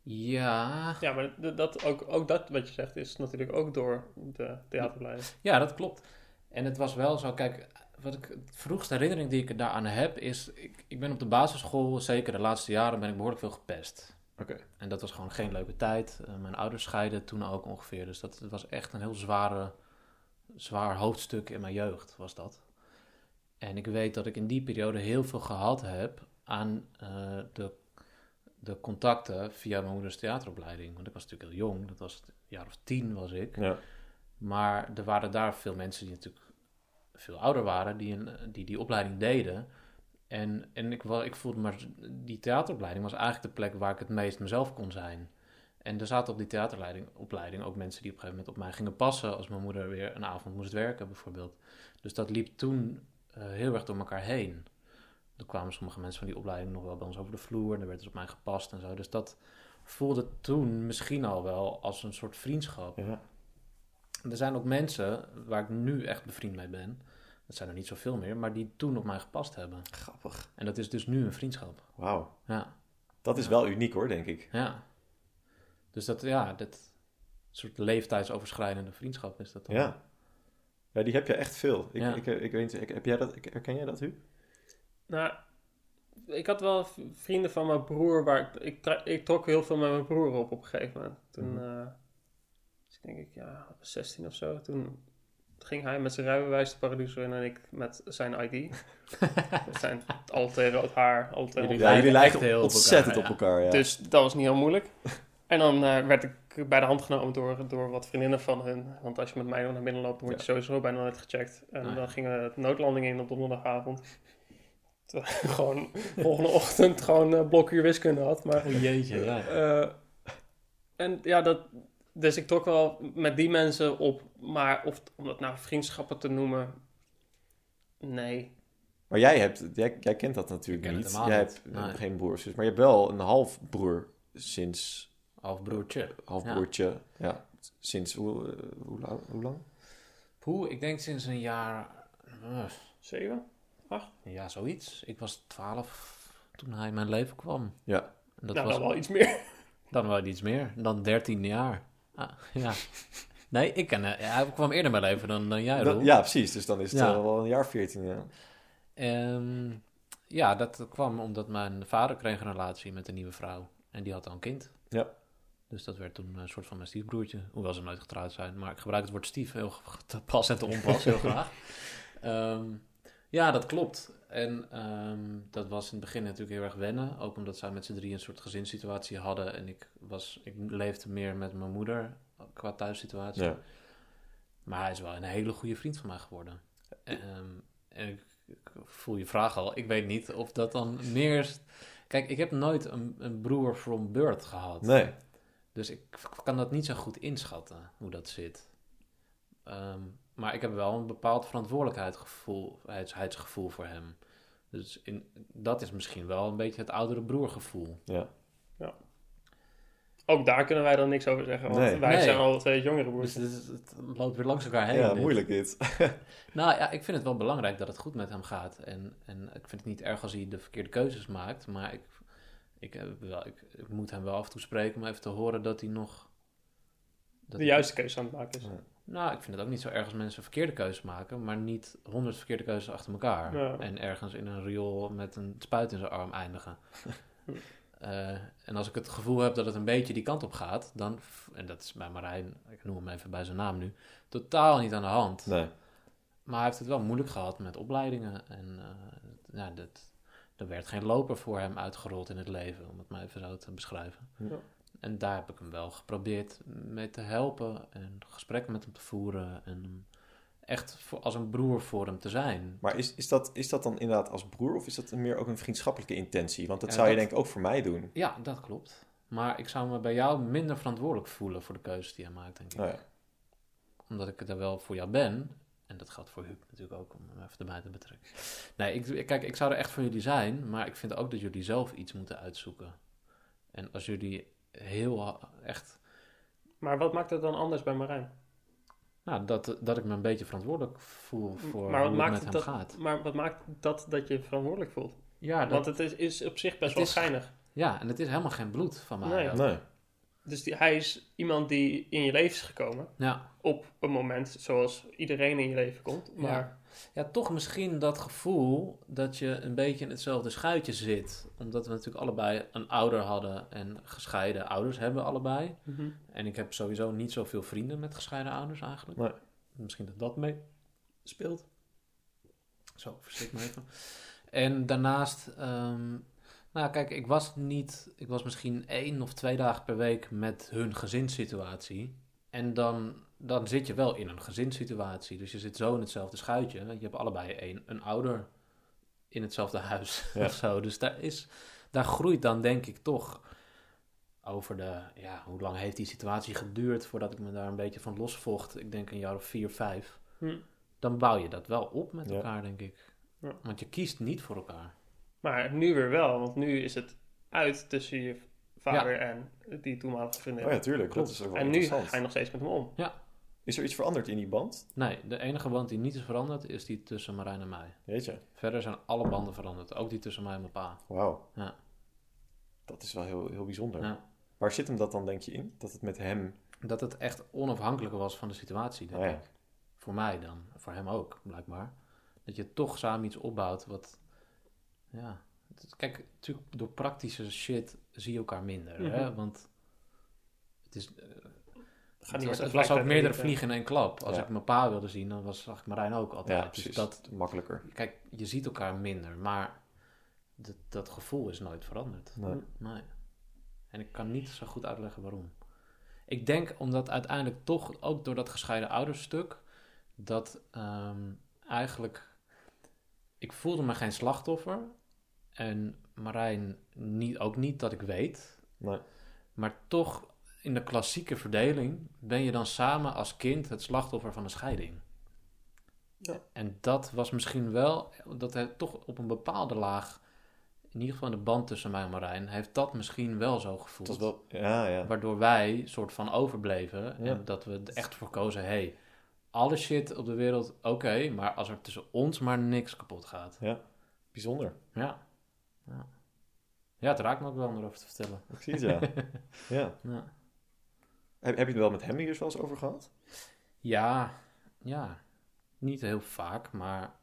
Speaker 2: Ja,
Speaker 1: ja maar dat, ook, ook dat wat je zegt is natuurlijk ook door de theateropleiding.
Speaker 2: ja, dat klopt. En het was wel zo, kijk, wat ik, de vroegste herinnering die ik daaraan heb is, ik, ik ben op de basisschool, zeker de laatste jaren, ben ik behoorlijk veel gepest.
Speaker 3: Oké.
Speaker 2: En dat was gewoon geen leuke tijd. Eh, mijn ouders scheiden toen ook ongeveer. Dus dat was echt een heel zware, zwaar hoofdstuk in mijn jeugd, was dat. En ik weet dat ik in die periode heel veel gehad heb aan eh, de, de contacten via mijn moeders theateropleiding. Want ik was natuurlijk heel jong, dat was het jaar of tien was ik.
Speaker 3: Ja.
Speaker 2: Maar er waren daar veel mensen die natuurlijk veel ouder waren, die een, die, die opleiding deden. En, en ik, ik voelde maar, die theateropleiding was eigenlijk de plek waar ik het meest mezelf kon zijn. En er zaten op die theateropleiding opleiding ook mensen die op een gegeven moment op mij gingen passen als mijn moeder weer een avond moest werken, bijvoorbeeld. Dus dat liep toen eh, heel erg door elkaar heen. Er kwamen sommige mensen van die opleiding nog wel bij ons over de vloer en er werd dus op mij gepast en zo. Dus dat voelde toen misschien al wel als een soort vriendschap.
Speaker 3: Ja.
Speaker 2: Er zijn ook mensen waar ik nu echt bevriend mee ben. Dat zijn er niet zoveel meer, maar die toen op mij gepast hebben.
Speaker 3: Grappig.
Speaker 2: En dat is dus nu een vriendschap.
Speaker 3: Wauw.
Speaker 2: Ja,
Speaker 3: Dat is wel uniek hoor, denk ik.
Speaker 2: ja. Dus dat, ja, dat soort leeftijdsoverschrijdende vriendschap is dat dan.
Speaker 3: Ja. Ja, die heb je echt veel. Ik,
Speaker 2: Ja.
Speaker 3: ik, ik, weet, ik, heb jij dat, ik, herken jij dat, Hu?
Speaker 1: Nou, ik had wel vrienden van mijn broer waar ik, ik trok heel veel met mijn broer op op een gegeven moment. Toen,
Speaker 3: Mhm.
Speaker 1: eh, dus ik denk ik, ja, 16 of zo. Toen ging hij met zijn rijbewijs de Paradiso in en ik met zijn ID. Zijn altijd rood haar, altijd
Speaker 2: Jullie
Speaker 3: Ja, jullie
Speaker 2: lijken heel op
Speaker 3: ontzettend
Speaker 2: elkaar,
Speaker 3: op elkaar. Ja.
Speaker 1: Dus dat was niet heel moeilijk. En dan eh, werd ik bij de hand genomen door, door wat vriendinnen van hun. Want als je met mij naar binnen loopt, dan word je sowieso bijna nooit gecheckt. En
Speaker 2: Nee.
Speaker 1: dan gingen we de noodlanding in op donderdagavond. Terwijl ik gewoon volgende ochtend gewoon een blokuur wiskunde had. Maar,
Speaker 2: Oh jeetje, ja.
Speaker 1: eh, en ja, dat, dus ik trok wel met die mensen op. Maar of, om dat nou vriendschappen te noemen, nee.
Speaker 3: Maar jij, hebt, jij, jij kent dat natuurlijk
Speaker 2: Ik ken het
Speaker 3: niet. Jij
Speaker 2: niet.
Speaker 3: hebt eh,
Speaker 2: Nee.
Speaker 3: geen broer of zus, maar je hebt wel een halfbroer sinds...
Speaker 2: Halfbroertje.
Speaker 3: Halfbroertje, ja. Sinds hoe, eh, hoe, lang, hoe
Speaker 2: ik denk sinds een jaar... eh,
Speaker 1: Zeven?
Speaker 2: ja, zoiets. Ik was twaalf toen hij in mijn leven kwam.
Speaker 3: Ja.
Speaker 2: En dat
Speaker 1: nou,
Speaker 2: was
Speaker 1: dan wel iets meer.
Speaker 2: Dan wel iets meer. Dan 13 jaar. Ah, ja. Nee, ik ken, eh, hij kwam eerder mijn leven dan, dan jij,
Speaker 3: Dat- ja, precies. Dus dan is het
Speaker 2: Ja.
Speaker 3: eh, wel een jaar 14. Ja.
Speaker 2: Ehm, ja, dat kwam omdat mijn vader kreeg een relatie met een nieuwe vrouw. En die had al een kind.
Speaker 3: Ja.
Speaker 2: Dus dat werd toen een soort van mijn stiefbroertje. Hoewel ze nooit getrouwd zijn. Maar ik gebruik het woord stief heel pas en te onpas heel graag. Ehm, ja, dat klopt. En ehm, dat was in het begin natuurlijk heel erg wennen. Ook omdat zij met z'n drie een soort gezinssituatie hadden. En ik, was, ik leefde meer met mijn moeder qua thuissituatie.
Speaker 3: Ja.
Speaker 2: Maar hij is wel een hele goede vriend van mij geworden. Ehm, en ik, ik voel je vraag al. Ik weet niet of dat dan meer... is- Kijk, ik heb nooit een, een broer from birth gehad.
Speaker 3: Nee.
Speaker 2: Dus ik kan dat niet zo goed inschatten, hoe dat zit. Ehm, maar ik heb wel een bepaald verantwoordelijkheidsgevoel voor hem. Dus in, dat is misschien wel een beetje het oudere broergevoel.
Speaker 3: Ja.
Speaker 1: Ook daar kunnen wij dan niks over zeggen. Want
Speaker 3: Nee.
Speaker 1: wij
Speaker 2: Nee.
Speaker 1: zijn al twee jongere broers.
Speaker 2: Dus het, loopt weer langs elkaar heen.
Speaker 3: ja,
Speaker 2: dit.
Speaker 3: moeilijk dit.
Speaker 2: Nou ja, ik vind het wel belangrijk dat het goed met hem gaat. En, en ik vind het niet erg als hij de verkeerde keuzes maakt. Maar ik, ik, heb wel, ik, ik moet hem wel af en toe spreken om even te horen dat hij nog... Dat
Speaker 1: de juiste keuze aan het maken is.
Speaker 3: Ja.
Speaker 2: Nou, ik vind het ook niet zo erg als mensen verkeerde keuzes maken, maar niet honderd verkeerde keuzes achter elkaar.
Speaker 1: Ja.
Speaker 2: En ergens in een riool met een spuit in zijn arm eindigen. Eh, en als ik het gevoel heb dat het een beetje die kant op gaat, dan, en dat is bij Marijn, ik noem hem even bij zijn naam nu, totaal niet aan de hand.
Speaker 3: Nee.
Speaker 2: Maar hij heeft het wel moeilijk gehad met opleidingen. En eh, ja, dat, er werd geen loper voor hem uitgerold in het leven, om het maar even zo te beschrijven.
Speaker 3: Ja.
Speaker 2: En daar heb ik hem wel geprobeerd mee te helpen en gesprekken met hem te voeren. En echt voor, als een broer voor hem te zijn.
Speaker 3: Maar is, is, dat, is dat dan inderdaad als broer of is dat meer ook een vriendschappelijke intentie? Want dat
Speaker 2: Ja,
Speaker 3: zou je denk ik ook voor mij doen.
Speaker 2: Ja, dat klopt. Maar ik zou me bij jou minder verantwoordelijk voelen voor de keuzes die hij maakt, denk ik.
Speaker 3: Nou ja.
Speaker 2: Omdat ik er wel voor jou ben. En dat geldt voor Huub natuurlijk ook, om hem even erbij te betrekken. Nee, ik- kijk, ik zou er echt voor jullie zijn, maar ik vind ook dat jullie zelf iets moeten uitzoeken. En als jullie heel echt,
Speaker 1: Maar wat maakt het dan anders bij Marijn?
Speaker 2: nou, dat, dat ik me een beetje verantwoordelijk voel voor
Speaker 1: maar, wat
Speaker 2: hoe het
Speaker 1: maakt
Speaker 2: met hem
Speaker 1: dat,
Speaker 2: gaat.
Speaker 1: maar wat maakt dat dat je je verantwoordelijk voelt?
Speaker 2: Ja, dat,
Speaker 1: Want het is, is op zich best
Speaker 2: Het
Speaker 1: wel
Speaker 2: is-
Speaker 1: geinig.
Speaker 2: ja, en het is helemaal geen bloed van mij.
Speaker 1: Nee.
Speaker 3: Nee.
Speaker 1: Dus die, hij is iemand die in je leven is gekomen.
Speaker 2: Ja.
Speaker 1: Op een moment zoals iedereen in je leven komt. Maar
Speaker 2: Ja. Ja, toch misschien dat gevoel dat je een beetje in hetzelfde schuitje zit. Omdat we natuurlijk allebei een ouder hadden en gescheiden ouders hebben allebei.
Speaker 1: Mhm.
Speaker 2: En ik heb sowieso niet zoveel vrienden met gescheiden ouders eigenlijk.
Speaker 3: Nee.
Speaker 2: Misschien dat dat mee speelt. Zo, verstik me even. En daarnaast, ehm, nou kijk, ik was niet, ik was misschien één of twee dagen per week met hun gezinssituatie. En dan, dan zit je wel in een gezinssituatie. Dus je zit zo in hetzelfde schuitje. Je hebt allebei een, een ouder in hetzelfde huis
Speaker 3: Ja.
Speaker 2: of zo. Dus daar, is, daar groeit dan denk ik toch over de, ja, hoe lang heeft die situatie geduurd voordat ik me daar een beetje van losvocht? Ik denk een jaar of vier, vijf.
Speaker 1: Hm.
Speaker 2: Dan bouw je dat wel op met
Speaker 3: Ja.
Speaker 2: elkaar, denk ik.
Speaker 1: Ja.
Speaker 2: Want je kiest niet voor elkaar.
Speaker 1: Maar nu weer wel, want nu is het uit tussen je vader en die toenmalige vriendin.
Speaker 3: Oh ja, tuurlijk. Dat is ook wel
Speaker 1: en nu ga je nog steeds met hem om.
Speaker 3: Is er iets veranderd in die band?
Speaker 2: Nee, de enige band die niet is veranderd, is die tussen Marijn en mij.
Speaker 3: Weet je?
Speaker 2: Verder zijn alle banden veranderd. Ook die tussen mij en mijn pa.
Speaker 3: Wauw.
Speaker 2: Ja.
Speaker 3: Dat is wel heel, heel bijzonder.
Speaker 2: Ja.
Speaker 3: Waar zit hem dat dan, denk je, in? Dat het met hem...
Speaker 2: Dat het echt onafhankelijk was van de situatie, denk
Speaker 3: Oh ja.
Speaker 2: ik. Voor mij dan. Voor hem ook, blijkbaar. Dat je toch samen iets opbouwt wat... Ja. Kijk, natuurlijk door praktische shit zie je elkaar minder. hè?
Speaker 1: Mhm.
Speaker 2: Want het is... Het
Speaker 1: niet
Speaker 2: het was ook meerdere vliegen in één klap. Als
Speaker 3: Ja.
Speaker 2: ik mijn pa wilde zien, dan was, zag ik Marijn ook altijd.
Speaker 3: Ja,
Speaker 2: dus
Speaker 3: precies.
Speaker 2: dat,
Speaker 3: Makkelijker.
Speaker 2: kijk, je ziet elkaar minder, maar dat, dat gevoel is nooit veranderd.
Speaker 3: Nee.
Speaker 2: Nee. En ik kan niet zo goed uitleggen waarom. Ik denk omdat uiteindelijk toch, ook door dat gescheiden ouderstuk, dat ehm, eigenlijk, ik voelde me geen slachtoffer. En Marijn niet, ook niet dat ik weet.
Speaker 3: Nee.
Speaker 2: Maar toch, in de klassieke verdeling, ben je dan samen als kind het slachtoffer van een scheiding.
Speaker 1: Ja.
Speaker 2: En dat was misschien wel, dat hij toch op een bepaalde laag, in ieder geval in de band tussen mij en Marijn, heeft dat misschien wel zo gevoeld.
Speaker 3: Was wel... Ja, ja.
Speaker 2: Waardoor wij soort van overbleven
Speaker 3: Ja.
Speaker 2: en dat we echt voor kozen, hey, alle shit op de wereld, oké, maar als er tussen ons maar niks kapot gaat.
Speaker 3: Bijzonder.
Speaker 2: Ja. Ja, ja het raakt me ook wel om erover te vertellen.
Speaker 3: Ik zie het, ja. ja. Heb, heb je het wel met hem hier wel eens over gehad?
Speaker 2: Ja, ja. Niet heel vaak, maar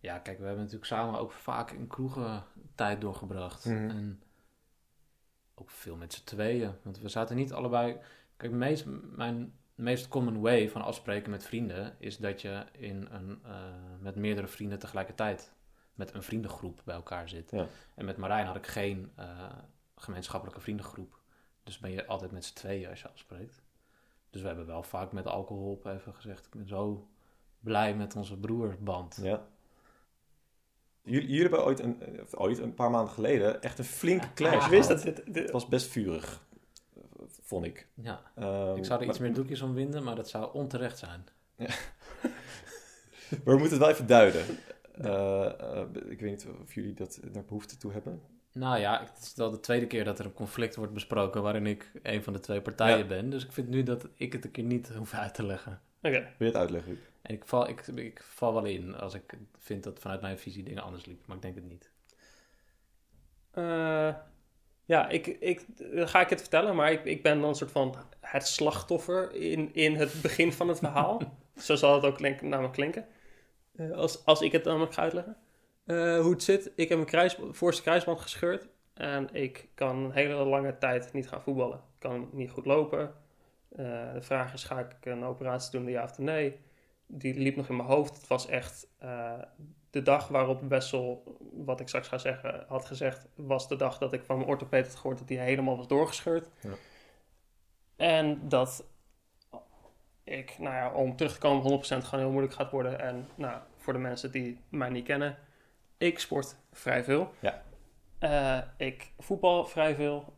Speaker 2: ja, kijk, we hebben natuurlijk samen ook vaak in kroegen tijd doorgebracht.
Speaker 3: Mhm.
Speaker 2: En ook veel met z'n tweeën. Want we zaten niet allebei. Kijk, meest, mijn meest common way van afspreken met vrienden is dat je in een, eh, met meerdere vrienden tegelijkertijd met een vriendengroep bij elkaar zit.
Speaker 3: Ja.
Speaker 2: En met Marijn had ik geen eh, gemeenschappelijke vriendengroep. Dus ben je altijd met z'n tweeën als je afspreekt. Dus we hebben wel vaak met alcohol op even gezegd. Ik ben zo blij met onze broerband.
Speaker 3: Ja. Jullie, jullie hebben ooit een, ooit, een paar maanden geleden, echt een flinke clash
Speaker 1: Ik wist
Speaker 3: gehad.
Speaker 1: dat dit, dit-
Speaker 3: Het was best vurig, vond ik.
Speaker 2: Ja,
Speaker 3: Ehm,
Speaker 2: ik zou er iets meer doekjes om winden, maar dat zou onterecht zijn.
Speaker 3: Maar we moeten het wel even duiden. Eh, eh, ik weet niet of jullie dat, daar behoefte toe hebben.
Speaker 2: Nou ja, het is wel de tweede keer dat er een conflict wordt besproken waarin ik een van de twee partijen
Speaker 3: Ja.
Speaker 2: ben. Dus ik vind nu dat ik het een keer niet hoef uit te leggen.
Speaker 1: Oké.
Speaker 3: Wil je het uitleggen?
Speaker 2: En ik val, ik, ik val wel in als ik vind dat vanuit mijn visie dingen anders liepen, maar ik denk het niet.
Speaker 1: Eh, ja, ik, ik, dan ga ik het vertellen, maar ik, ik ben dan een soort van het slachtoffer in, in het begin van het verhaal. Zo zal het ook namelijk klinken. Eh, als, als ik het namelijk ga uitleggen. Eh, hoe het zit, ik heb mijn kruis, voorste kruisband gescheurd. En ik kan een hele lange tijd niet gaan voetballen. Ik kan niet goed lopen. Eh, de vraag is, ga ik een operatie doen, ja of nee? Die liep nog in mijn hoofd. Het was echt eh, de dag waarop Wessel, wat ik straks ga zeggen, had gezegd, was de dag dat ik van mijn orthopeed had gehoord dat hij helemaal was doorgescheurd.
Speaker 3: Ja.
Speaker 1: En dat ik, nou ja, om terug te komen 100% gewoon heel moeilijk gaat worden. En nou, voor de mensen die mij niet kennen, ik sport vrij veel.
Speaker 3: Ja.
Speaker 1: Eh, ik voetbal vrij veel.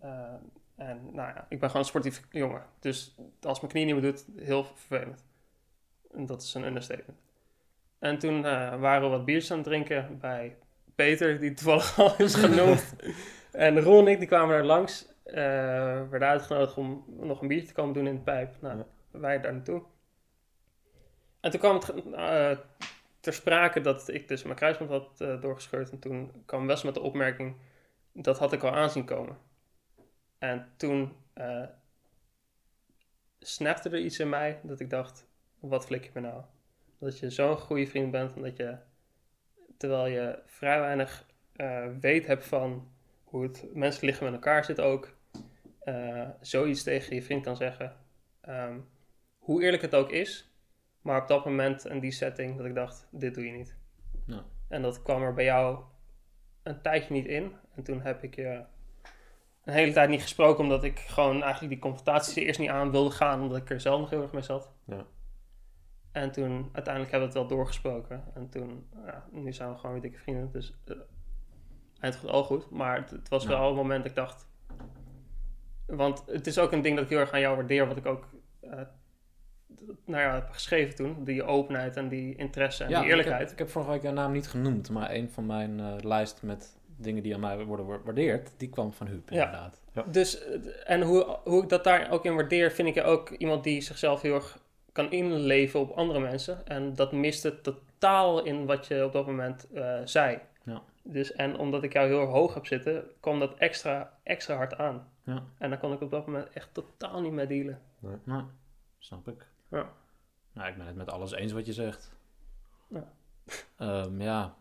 Speaker 1: Eh, en nou ja, ik ben gewoon een sportief jongen. Dus als mijn knie niet meer doet, heel vervelend. En dat is een understatement. En toen eh, waren we wat biertjes aan het drinken bij Peter, die toevallig al is genoemd. en Ron en ik, die kwamen daar langs. werden uitgenodigd om nog een biertje te komen doen in de pijp. Nou,
Speaker 3: Ja.
Speaker 1: wij daar naartoe. En toen kwam het ter sprake dat ik dus mijn kruisband had eh, doorgescheurd. En toen kwam Wes met de opmerking, dat had ik al aanzien komen. En toen eh snapte er iets in mij dat ik dacht, wat flik je me nou? Dat je zo'n goede vriend bent en dat je, terwijl je vrij weinig eh, weet hebt van hoe het menselijk lichaam in elkaar zit ook, zoiets tegen je vriend kan zeggen. Ehm, hoe eerlijk het ook is, maar op dat moment en die setting dat ik dacht, dit doe je niet.
Speaker 2: Ja.
Speaker 1: En dat kwam er bij jou een tijdje niet in. En toen heb ik je een hele tijd niet gesproken, omdat ik gewoon eigenlijk die confrontaties er eerst niet aan wilde gaan, omdat ik er zelf nog heel erg mee zat.
Speaker 3: Ja.
Speaker 1: En toen uiteindelijk hebben we het wel doorgesproken. En toen, ja, nu zijn we gewoon weer dikke vrienden. Dus uh, eind goed, al goed. Maar het, het was
Speaker 2: Ja.
Speaker 1: wel een moment dat ik dacht... Want het is ook een ding dat ik heel erg aan jou waardeer. Wat ik ook eh, nou ja, heb geschreven toen. Die openheid en die interesse en die
Speaker 2: ik
Speaker 1: eerlijkheid.
Speaker 2: heb, ik heb vorige week jouw naam niet genoemd, maar een van mijn eh, lijst met dingen die aan mij worden gewaardeerd, die kwam van Huub,
Speaker 1: Ja.
Speaker 2: inderdaad.
Speaker 1: Dus, eh, en hoe, hoe ik dat daar ook in waardeer, vind ik ook iemand die zichzelf heel erg kan inleven op andere mensen. En dat miste totaal in wat je op dat moment eh, zei.
Speaker 2: Ja.
Speaker 1: Dus, en omdat ik jou heel erg hoog heb zitten, kwam dat extra, extra hard aan.
Speaker 2: Ja.
Speaker 1: En daar kon ik op dat moment echt totaal niet mee dealen.
Speaker 2: Nee, snap ik.
Speaker 1: Ja.
Speaker 2: Nou, ik ben het met alles eens wat je zegt.
Speaker 1: Ja.
Speaker 2: Ehm, ja,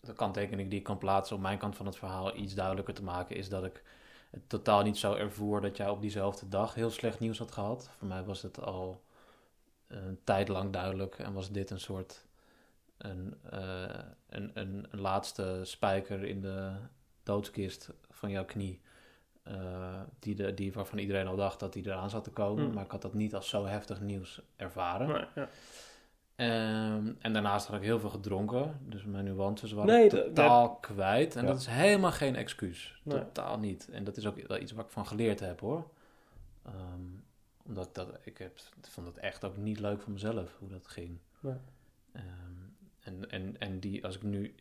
Speaker 2: de kanttekening die ik kan plaatsen op mijn kant van het verhaal iets duidelijker te maken is dat ik het totaal niet zo ervoer dat jij op diezelfde dag heel slecht nieuws had gehad. Voor mij was het al een tijd lang duidelijk en was dit een soort een, eh, een, een, een laatste spijker in de doodskist van jouw knie. Eh, die de, die waarvan iedereen al dacht dat die eraan zat te komen.
Speaker 1: Hmm.
Speaker 2: Maar ik had dat niet als zo heftig nieuws ervaren.
Speaker 1: Maar, ja.
Speaker 2: Ehm, en daarnaast had ik heel veel gedronken. Dus mijn nuances waren
Speaker 1: Nee, dat-
Speaker 2: totaal kwijt. En
Speaker 3: Ja.
Speaker 2: dat is helemaal geen excuus.
Speaker 1: Nee.
Speaker 2: Totaal niet. En dat is ook wel iets waar ik van geleerd heb hoor. Ehm, omdat dat, ik heb, vond het echt ook niet leuk voor mezelf hoe dat ging.
Speaker 1: Nee.
Speaker 2: Ehm, en, en, en die, als ik nu.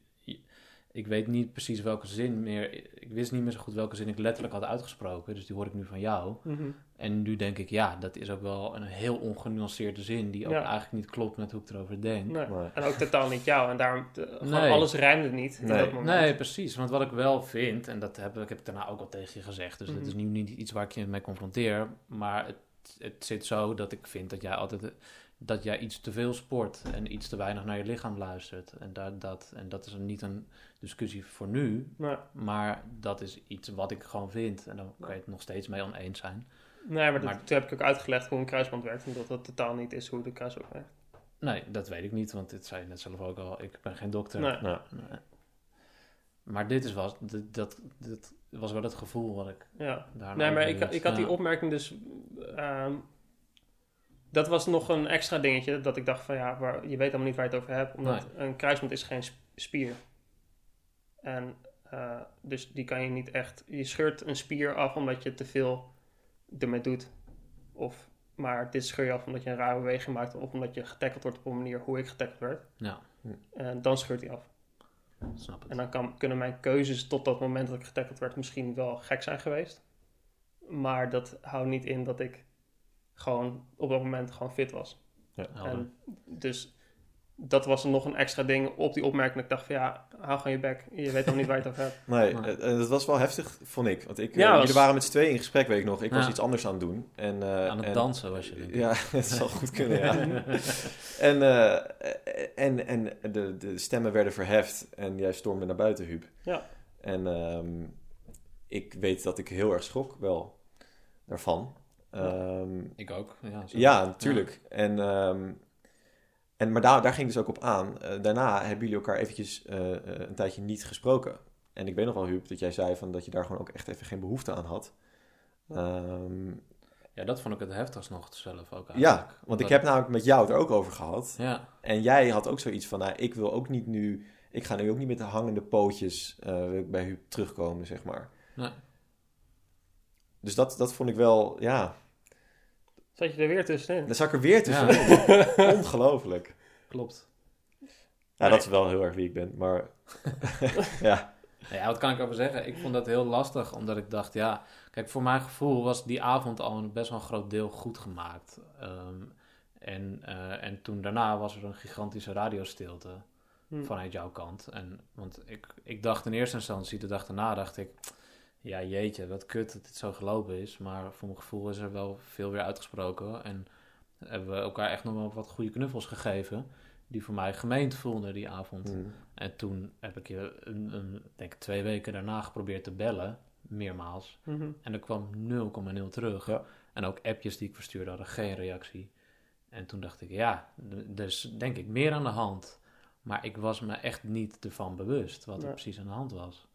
Speaker 2: Ik weet niet precies welke zin meer. Ik wist niet meer zo goed welke zin ik letterlijk had uitgesproken. Dus die hoor ik nu van jou.
Speaker 1: Mhm.
Speaker 2: En nu denk ik, ja, dat is ook wel een heel ongenuanceerde zin. Die ook
Speaker 1: Ja.
Speaker 2: eigenlijk niet klopt met hoe ik erover denk.
Speaker 1: Nee.
Speaker 3: Maar,
Speaker 1: En ook totaal niet jou. En daarom, eh, gewoon
Speaker 2: Nee.
Speaker 1: alles rijmde niet. in
Speaker 3: Nee.
Speaker 1: dat moment.
Speaker 2: Nee, precies. Want wat ik wel vind, en dat heb ik, heb ik daarna ook al tegen je gezegd, dus
Speaker 1: Mhm.
Speaker 2: dat is nu niet iets waar ik je mee confronteer, maar het, het zit zo dat ik vind dat jij altijd dat jij iets te veel sport en iets te weinig naar je lichaam luistert. En dat, dat, en dat is niet een discussie voor nu,
Speaker 1: Nee.
Speaker 2: maar dat is iets wat ik gewoon vind. En daar kan je het nog steeds mee oneens zijn.
Speaker 1: Nee, maar, dat-
Speaker 2: Maar-
Speaker 1: toen heb ik ook uitgelegd hoe een kruisband werkt. En dat dat totaal niet is hoe de kruisband werkt.
Speaker 2: Nee, dat weet ik niet, want dit zei je net zelf ook al. Ik ben geen dokter.
Speaker 1: Nee.
Speaker 3: nou,
Speaker 2: Nee. Maar dit is was, dit, dat, dit was wel het gevoel wat ik
Speaker 1: Ja.
Speaker 2: daar
Speaker 1: Nee, maar ik, ik had die
Speaker 2: Ja.
Speaker 1: opmerking dus... ehm, dat was nog een extra dingetje. Dat ik dacht van ja, waar, je weet allemaal niet waar je het over hebt. Omdat een kruisband is geen sp- spier. En eh, dus die kan je niet echt... Je scheurt een spier af omdat je te veel ermee doet. Of, maar dit scheur je af omdat je een rare beweging maakt. Of omdat je getackeld wordt op een manier hoe ik getackeld werd.
Speaker 2: Ja,
Speaker 1: En dan scheurt hij af.
Speaker 2: snap het.
Speaker 1: En dan kan, kunnen mijn keuzes tot dat moment dat ik getackeld werd misschien wel gek zijn geweest. Maar dat houdt niet in dat ik gewoon op dat moment gewoon fit was.
Speaker 2: Helder.
Speaker 1: En dus dat was nog een extra ding op die opmerking. Ik dacht van ja, hou gewoon je bek. Je weet dan niet waar je het over hebt.
Speaker 3: nee, eh, eh, dat was wel heftig, vond ik. Want ik,
Speaker 1: Ja, was-
Speaker 3: jullie waren met z'n tweeën in gesprek, weet ik nog. Ik was iets anders aan het doen. En, eh,
Speaker 2: Aan het
Speaker 3: en-
Speaker 2: dansen was je, denk ik.
Speaker 3: Ja, het zal goed kunnen, ja. en eh, en, en de, de stemmen werden verheft en jij stormde naar buiten, Huub.
Speaker 1: Ja.
Speaker 3: En ehm, ik weet dat ik heel erg schrok, wel, daarvan. Ehm,
Speaker 2: Ik ook. Ja, zo.
Speaker 3: ja, natuurlijk. En, ehm, en, maar daar, daar ging dus ook op aan. Eh, daarna hebben jullie elkaar eventjes eh, eh, een tijdje niet gesproken. En ik weet nog wel, Huub, dat jij zei van dat je daar gewoon ook echt even geen behoefte aan had. Ehm,
Speaker 2: Ja, dat vond ik het heftigst nog zelf ook
Speaker 3: ja,
Speaker 2: eigenlijk.
Speaker 3: want ik heb namelijk met jou het er ook over gehad.
Speaker 2: Ja,
Speaker 3: En jij had ook zoiets van, nou, ik wil ook niet nu... Ik ga nu ook niet met de hangende pootjes bij Huub terugkomen, zeg maar.
Speaker 2: nee.
Speaker 3: Dus dat, dat vond ik wel, ja...
Speaker 1: Zat je er weer tussenin?
Speaker 3: Dan zat ik er weer tussenin. Ongelooflijk.
Speaker 2: Klopt.
Speaker 3: Ja, dat is wel heel erg wie ik ben. Maar ja,
Speaker 2: Ja, wat kan ik over zeggen? Ik vond dat heel lastig, omdat ik dacht, ja... Kijk, voor mijn gevoel was die avond al een best wel een groot deel goed gemaakt. Ehm, en, eh, en toen daarna was er een gigantische radiostilte
Speaker 1: Hm.
Speaker 2: vanuit jouw kant. En, want ik, ik dacht in eerste instantie, de dag daarna dacht ik... Ja, jeetje, wat kut dat dit zo gelopen is. Maar voor mijn gevoel is er wel veel weer uitgesproken. En hebben we elkaar echt nog wel wat goede knuffels gegeven... die voor mij gemeend voelden die avond.
Speaker 3: mm,
Speaker 2: En toen heb ik je een, een, denk ik twee weken daarna geprobeerd te bellen, meermaals.
Speaker 1: Mhm.
Speaker 2: En er kwam 0,0 terug.
Speaker 3: Ja.
Speaker 2: En ook appjes die ik verstuurde hadden geen reactie. En toen dacht ik, ja, d- er is denk ik meer aan de hand. Maar ik was me echt niet ervan bewust wat er precies aan de hand was.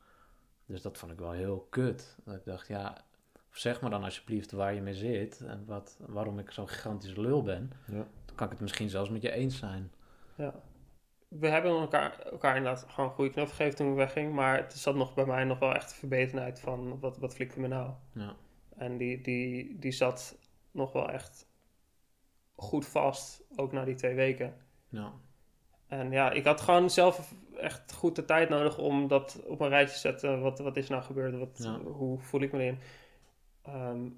Speaker 2: Dus dat vond ik wel heel kut. Dat ik dacht, ja, zeg me dan alsjeblieft waar je mee zit. En wat, waarom ik zo'n gigantische lul ben.
Speaker 3: ja.
Speaker 2: Dan kan ik het misschien zelfs met je eens zijn.
Speaker 1: Ja. We hebben elkaar, elkaar inderdaad gewoon een goede knuffel gegeven toen ik wegging. Maar het zat nog bij mij nog wel echt de verbetenheid van wat, wat flikte me nou.
Speaker 2: Ja,
Speaker 1: En die, die, die zat nog wel echt goed vast, ook na die twee weken.
Speaker 2: ja,
Speaker 1: En ja, ik had gewoon zelf echt goed de tijd nodig om dat op een rijtje te zetten. Wat, wat is nou gebeurd? Wat,
Speaker 2: Ja.
Speaker 1: Hoe voel ik me erin? Ehm,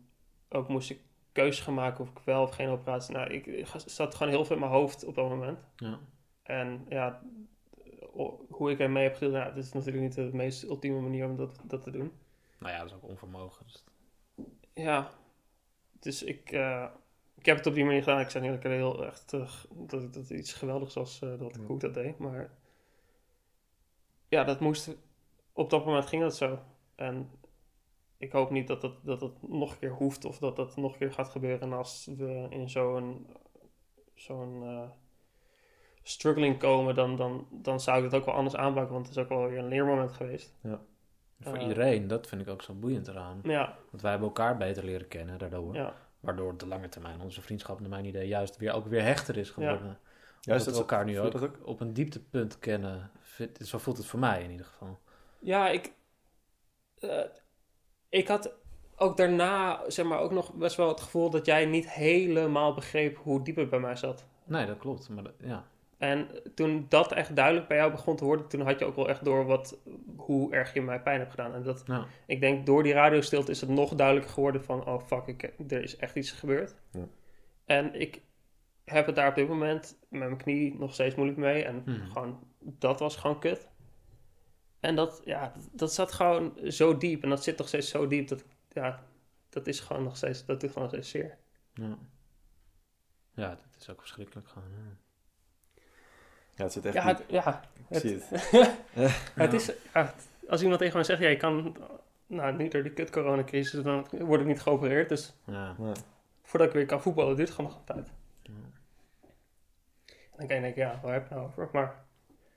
Speaker 1: ook moest ik keuzes gaan maken of ik wel of geen operatie. Nou, ik, zat gewoon heel veel in mijn hoofd op dat moment.
Speaker 2: ja.
Speaker 1: En ja, hoe ik ermee heb gedeeld, ja, het is natuurlijk niet de meest ultieme manier om dat, dat te doen.
Speaker 2: Nou ja, dat is ook onvermogen. Dus
Speaker 1: Ja, dus ik, eh, ik heb het op die manier gedaan. Ik zeg niet dat ik er heel echt, dat, dat iets geweldigs was eh, dat ik
Speaker 3: Ja.
Speaker 1: hoe ik dat deed. Maar ja, dat moest, op dat moment ging dat zo. En ik hoop niet dat dat, dat, dat nog een keer hoeft of dat dat nog een keer gaat gebeuren als we in zo'n zo'n eh, struggling komen, dan, dan, dan zou ik het ook wel anders aanpakken, want het is ook wel weer een leermoment geweest.
Speaker 2: Voor
Speaker 1: Eh,
Speaker 2: iedereen, dat vind ik ook zo boeiend eraan.
Speaker 1: Ja,
Speaker 2: Want wij hebben elkaar beter leren kennen daardoor.
Speaker 1: ja,
Speaker 2: Waardoor de lange termijn onze vriendschap, naar mijn idee, juist weer ook weer hechter is geworden.
Speaker 3: Ja,
Speaker 2: dat
Speaker 3: is
Speaker 2: we
Speaker 3: dat
Speaker 2: elkaar nu ook,
Speaker 3: dat ook?
Speaker 2: op een dieptepunt kennen. Vind- Zo voelt het voor mij in ieder geval.
Speaker 1: Ja, ik, eh, ik had ook daarna, zeg maar, ook nog best wel het gevoel dat jij niet helemaal begreep hoe diep het bij mij zat.
Speaker 2: Nee, dat klopt. Maar dat- ja,
Speaker 1: En toen dat echt duidelijk bij jou begon te worden, toen had je ook wel echt door wat, hoe erg je mij pijn hebt gedaan. En dat,
Speaker 2: ja,
Speaker 1: ik denk, door die radiostilte is het nog duidelijker geworden van, oh fuck, ik, er is echt iets gebeurd.
Speaker 3: Ja.
Speaker 1: En ik heb het daar op dit moment met mijn knie nog steeds moeilijk mee. En
Speaker 2: Mhm.
Speaker 1: gewoon, dat was gewoon kut. En dat, ja, dat zat gewoon zo diep. En dat zit nog steeds zo diep. Dat, ja, dat is gewoon nog steeds, dat doet gewoon nog steeds zeer.
Speaker 2: ja. Ja, dat is ook verschrikkelijk gewoon. ja.
Speaker 3: Ja, het zit echt
Speaker 1: Ja,
Speaker 3: diep.
Speaker 1: het, ja,
Speaker 3: het.
Speaker 1: het is, ja, als iemand tegen mij zegt, ja, je kan, nou, niet door die kut coronacrisis, dan word ik niet geopereerd. Dus
Speaker 2: Ja,
Speaker 3: Ja.
Speaker 1: voordat ik weer kan voetballen, duurt het gewoon nog een tijd. Dan kan je denken, ja, waar heb je nou over? Maar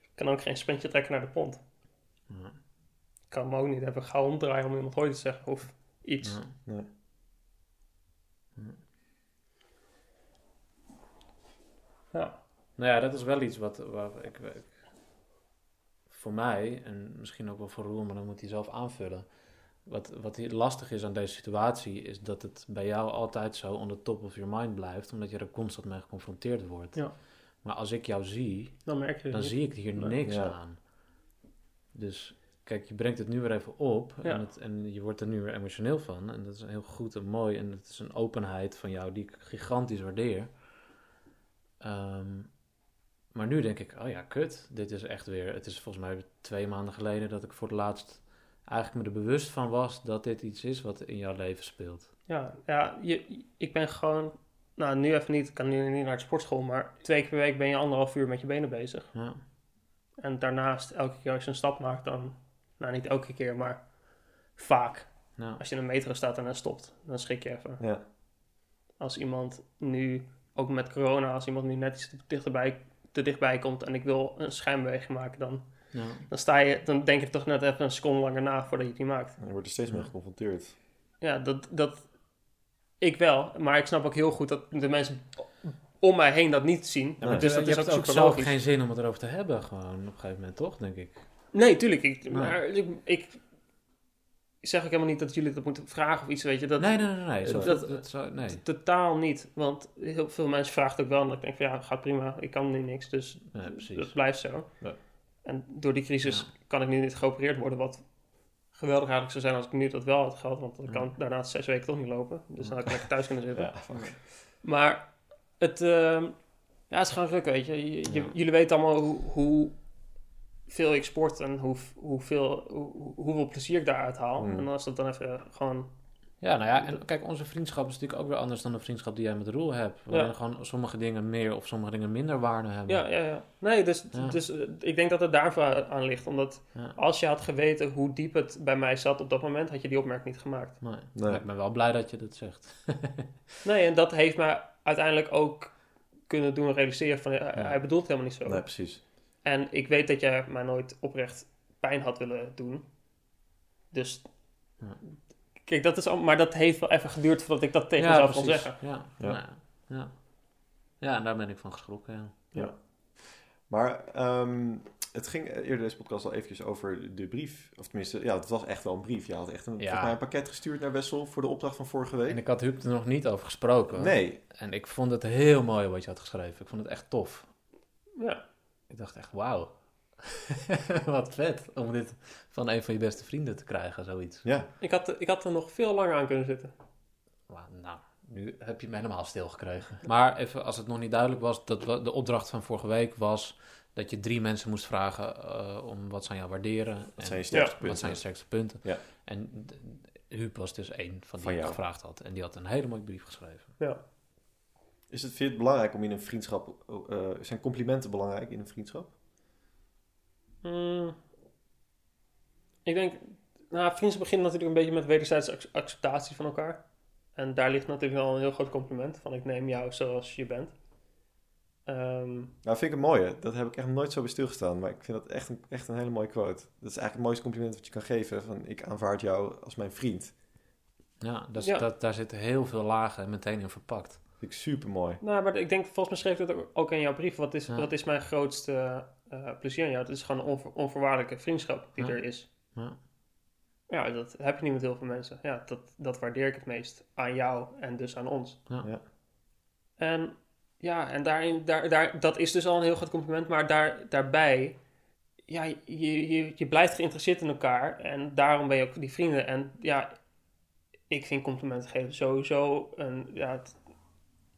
Speaker 1: ik kan ook geen sprintje trekken naar de pont.
Speaker 2: ja.
Speaker 1: Ik kan me ook niet even gauw omdraaien om iemand hoi te zeggen of iets.
Speaker 2: ja.
Speaker 3: Nee.
Speaker 1: Ja.
Speaker 2: Nou ja, dat is wel iets wat, waar ik, ik- voor mij, en misschien ook wel voor Roel, maar dan moet hij zelf aanvullen. Wat, wat lastig is aan deze situatie, is dat het bij jou altijd zo on the top of your mind blijft, omdat je er constant mee geconfronteerd wordt.
Speaker 1: Ja.
Speaker 2: Maar als ik jou zie,
Speaker 1: Dan merk je
Speaker 2: dan
Speaker 1: niet.
Speaker 2: zie ik hier niks
Speaker 3: Ja.
Speaker 2: aan. Dus kijk, je brengt het nu weer even op
Speaker 1: Ja.
Speaker 2: en, het, en je wordt er nu weer emotioneel van. En dat is heel goed en mooi en het is een openheid van jou die ik gigantisch waardeer. Ehm, maar nu denk ik, oh ja, kut, dit is echt weer... Het is volgens mij twee maanden geleden dat ik voor het laatst eigenlijk me er bewust van was dat dit iets is wat in jouw leven speelt.
Speaker 1: Ja, ja je, ik ben gewoon, nou nu even niet, ik kan nu niet naar de sportschool, maar twee keer per week ben je anderhalf uur met je benen bezig.
Speaker 2: Ja,
Speaker 1: En daarnaast, elke keer als je een stap maakt, dan, nou niet elke keer, maar vaak. Als je in een metro staat en dan stopt, dan schrik je even.
Speaker 3: Ja.
Speaker 1: Als iemand nu, ook met corona, als iemand nu net iets te dichterbij, te dichtbij komt en ik wil een schijnbeweging maken, dan,
Speaker 2: ja,
Speaker 1: dan sta je, dan denk je toch net even een seconde langer na voordat je die maakt.
Speaker 3: Je wordt er steeds mee
Speaker 2: Ja.
Speaker 3: geconfronteerd.
Speaker 1: Ja, dat, dat, ik wel, maar ik snap ook heel goed dat de mensen om mij heen dat niet zien. Dus dat
Speaker 2: je
Speaker 1: is ook
Speaker 2: hebt ook zelf
Speaker 1: logisch.
Speaker 2: geen zin om het erover te hebben, gewoon op een gegeven moment, toch, denk ik?
Speaker 1: Nee, tuurlijk. Ik,
Speaker 2: Nee.
Speaker 1: Maar ik, ik, zeg ook helemaal niet dat jullie dat moeten vragen of iets, weet je. Dat,
Speaker 2: nee, nee, nee. nee. Zo,
Speaker 1: dat-
Speaker 2: dat, nee.
Speaker 1: Totaal niet. Want heel veel mensen vragen het ook wel. En ik denk van ja, gaat prima. Ik kan nu niks. Dus
Speaker 2: Nee,
Speaker 1: dat blijft zo.
Speaker 3: Ja.
Speaker 1: En door die crisis
Speaker 2: Ja.
Speaker 1: kan ik nu niet geopereerd worden. Wat geweldig eigenlijk zou zijn als ik nu dat wel had gehad. Want dan kan ik daarna zes weken toch niet lopen. Dus dan had ik lekker thuis kunnen zitten.
Speaker 3: Ja, fuck.
Speaker 1: Maar het, ehm, ja, het is gewoon ruk, weet je. Je- je-
Speaker 2: Ja.
Speaker 1: Jullie weten allemaal hoe, hoe veel ik sport en hoe, hoeveel, hoe, hoeveel plezier ik daaruit haal.
Speaker 3: Mm.
Speaker 1: En als dat dan even gewoon...
Speaker 2: Ja, nou ja, en kijk, onze vriendschap is natuurlijk ook weer anders dan de vriendschap die jij met Roel hebt. Waarin
Speaker 1: Ja.
Speaker 2: gewoon sommige dingen meer of sommige dingen minder waarde hebben.
Speaker 1: Ja, ja, ja. Nee, dus,
Speaker 2: Ja.
Speaker 1: dus eh, ik denk dat het daarvoor aan ligt. Omdat
Speaker 2: Ja.
Speaker 1: als je had geweten hoe diep het bij mij zat op dat moment, had je die opmerking niet gemaakt.
Speaker 2: Nee. Ik ben wel blij dat je dat zegt.
Speaker 1: Nee, en dat heeft mij uiteindelijk ook kunnen doen realiseren van... ja,
Speaker 2: Ja.
Speaker 1: Hij bedoelt het helemaal niet zo.
Speaker 3: Nee, precies.
Speaker 1: En ik weet dat jij mij nooit oprecht pijn had willen doen. Dus.
Speaker 2: Ja.
Speaker 1: Kijk, dat is al, maar dat heeft wel even geduurd voordat ik dat tegen
Speaker 2: ja,
Speaker 1: mezelf kon zeggen.
Speaker 2: Ja,
Speaker 3: Ja.
Speaker 2: ja. Ja. ja, en daar ben ik van geschrokken. Ja.
Speaker 3: Maar ehm, het ging eerder deze podcast al eventjes over de brief. Of tenminste, ja, het was echt wel een brief. Je had echt een,
Speaker 2: Ja.
Speaker 3: mij een pakket gestuurd naar Wessel voor de opdracht van vorige week.
Speaker 2: En ik had Huub er nog niet over gesproken.
Speaker 3: Nee,
Speaker 2: En ik vond het heel mooi wat je had geschreven. Ik vond het echt tof.
Speaker 1: Ja.
Speaker 2: Ik dacht echt, wauw. wat vet om dit van een van je beste vrienden te krijgen, zoiets.
Speaker 3: ja.
Speaker 1: Ik, had, ik had er nog veel langer aan kunnen zitten.
Speaker 2: Nou, nu heb je me helemaal stil gekregen. Maar even, als het nog niet duidelijk was, dat de opdracht van vorige week was dat je drie mensen moest vragen eh, om wat zijn jou waarderen.
Speaker 3: Wat
Speaker 2: en
Speaker 3: zijn je sterkste
Speaker 1: Ja,
Speaker 3: punten?
Speaker 2: wat zijn je sterkste punten.
Speaker 3: Ja.
Speaker 2: En Huub was dus één van die
Speaker 3: Van
Speaker 2: ik
Speaker 3: jou.
Speaker 2: gevraagd had. En die had een hele mooie brief geschreven.
Speaker 1: Ja.
Speaker 3: Is het, vind je het belangrijk om in een vriendschap... eh, zijn complimenten belangrijk in een vriendschap?
Speaker 1: Mm. ik denk. Nou, vriendschap begint natuurlijk een beetje met wederzijdse ac- acceptatie van elkaar. En daar ligt natuurlijk wel een heel groot compliment van ik neem jou zoals je bent. Ehm,
Speaker 3: Nou, vind ik een mooie. Dat heb ik echt nooit zo bij stilgestaan. Maar ik vind dat echt een, echt een hele mooie quote. Dat is eigenlijk het mooiste compliment wat je kan geven. Van, ik aanvaard jou als mijn vriend.
Speaker 2: Ja, dus
Speaker 1: Ja.
Speaker 2: Dat, daar zitten heel veel lagen meteen in verpakt.
Speaker 3: vind ik super mooi.
Speaker 1: Nou, maar ik denk, volgens mij schreef het ook in jouw brief. Wat is,
Speaker 2: Ja.
Speaker 1: wat is mijn grootste eh, plezier aan jou? Het is gewoon een onvo- onvoorwaardelijke vriendschap die
Speaker 2: Ja.
Speaker 1: er is.
Speaker 2: Ja.
Speaker 1: Ja, dat heb je niet met heel veel mensen. Ja, dat, dat waardeer ik het meest aan jou en dus aan ons.
Speaker 2: Ja.
Speaker 3: Ja.
Speaker 1: En ja, en daarin, daar, daar, dat is dus al een heel groot compliment. Maar daar, daarbij, ja, je, je, je blijft geïnteresseerd in elkaar. En daarom ben je ook die vrienden. En ja, ik vind complimenten geven sowieso een, ja, het-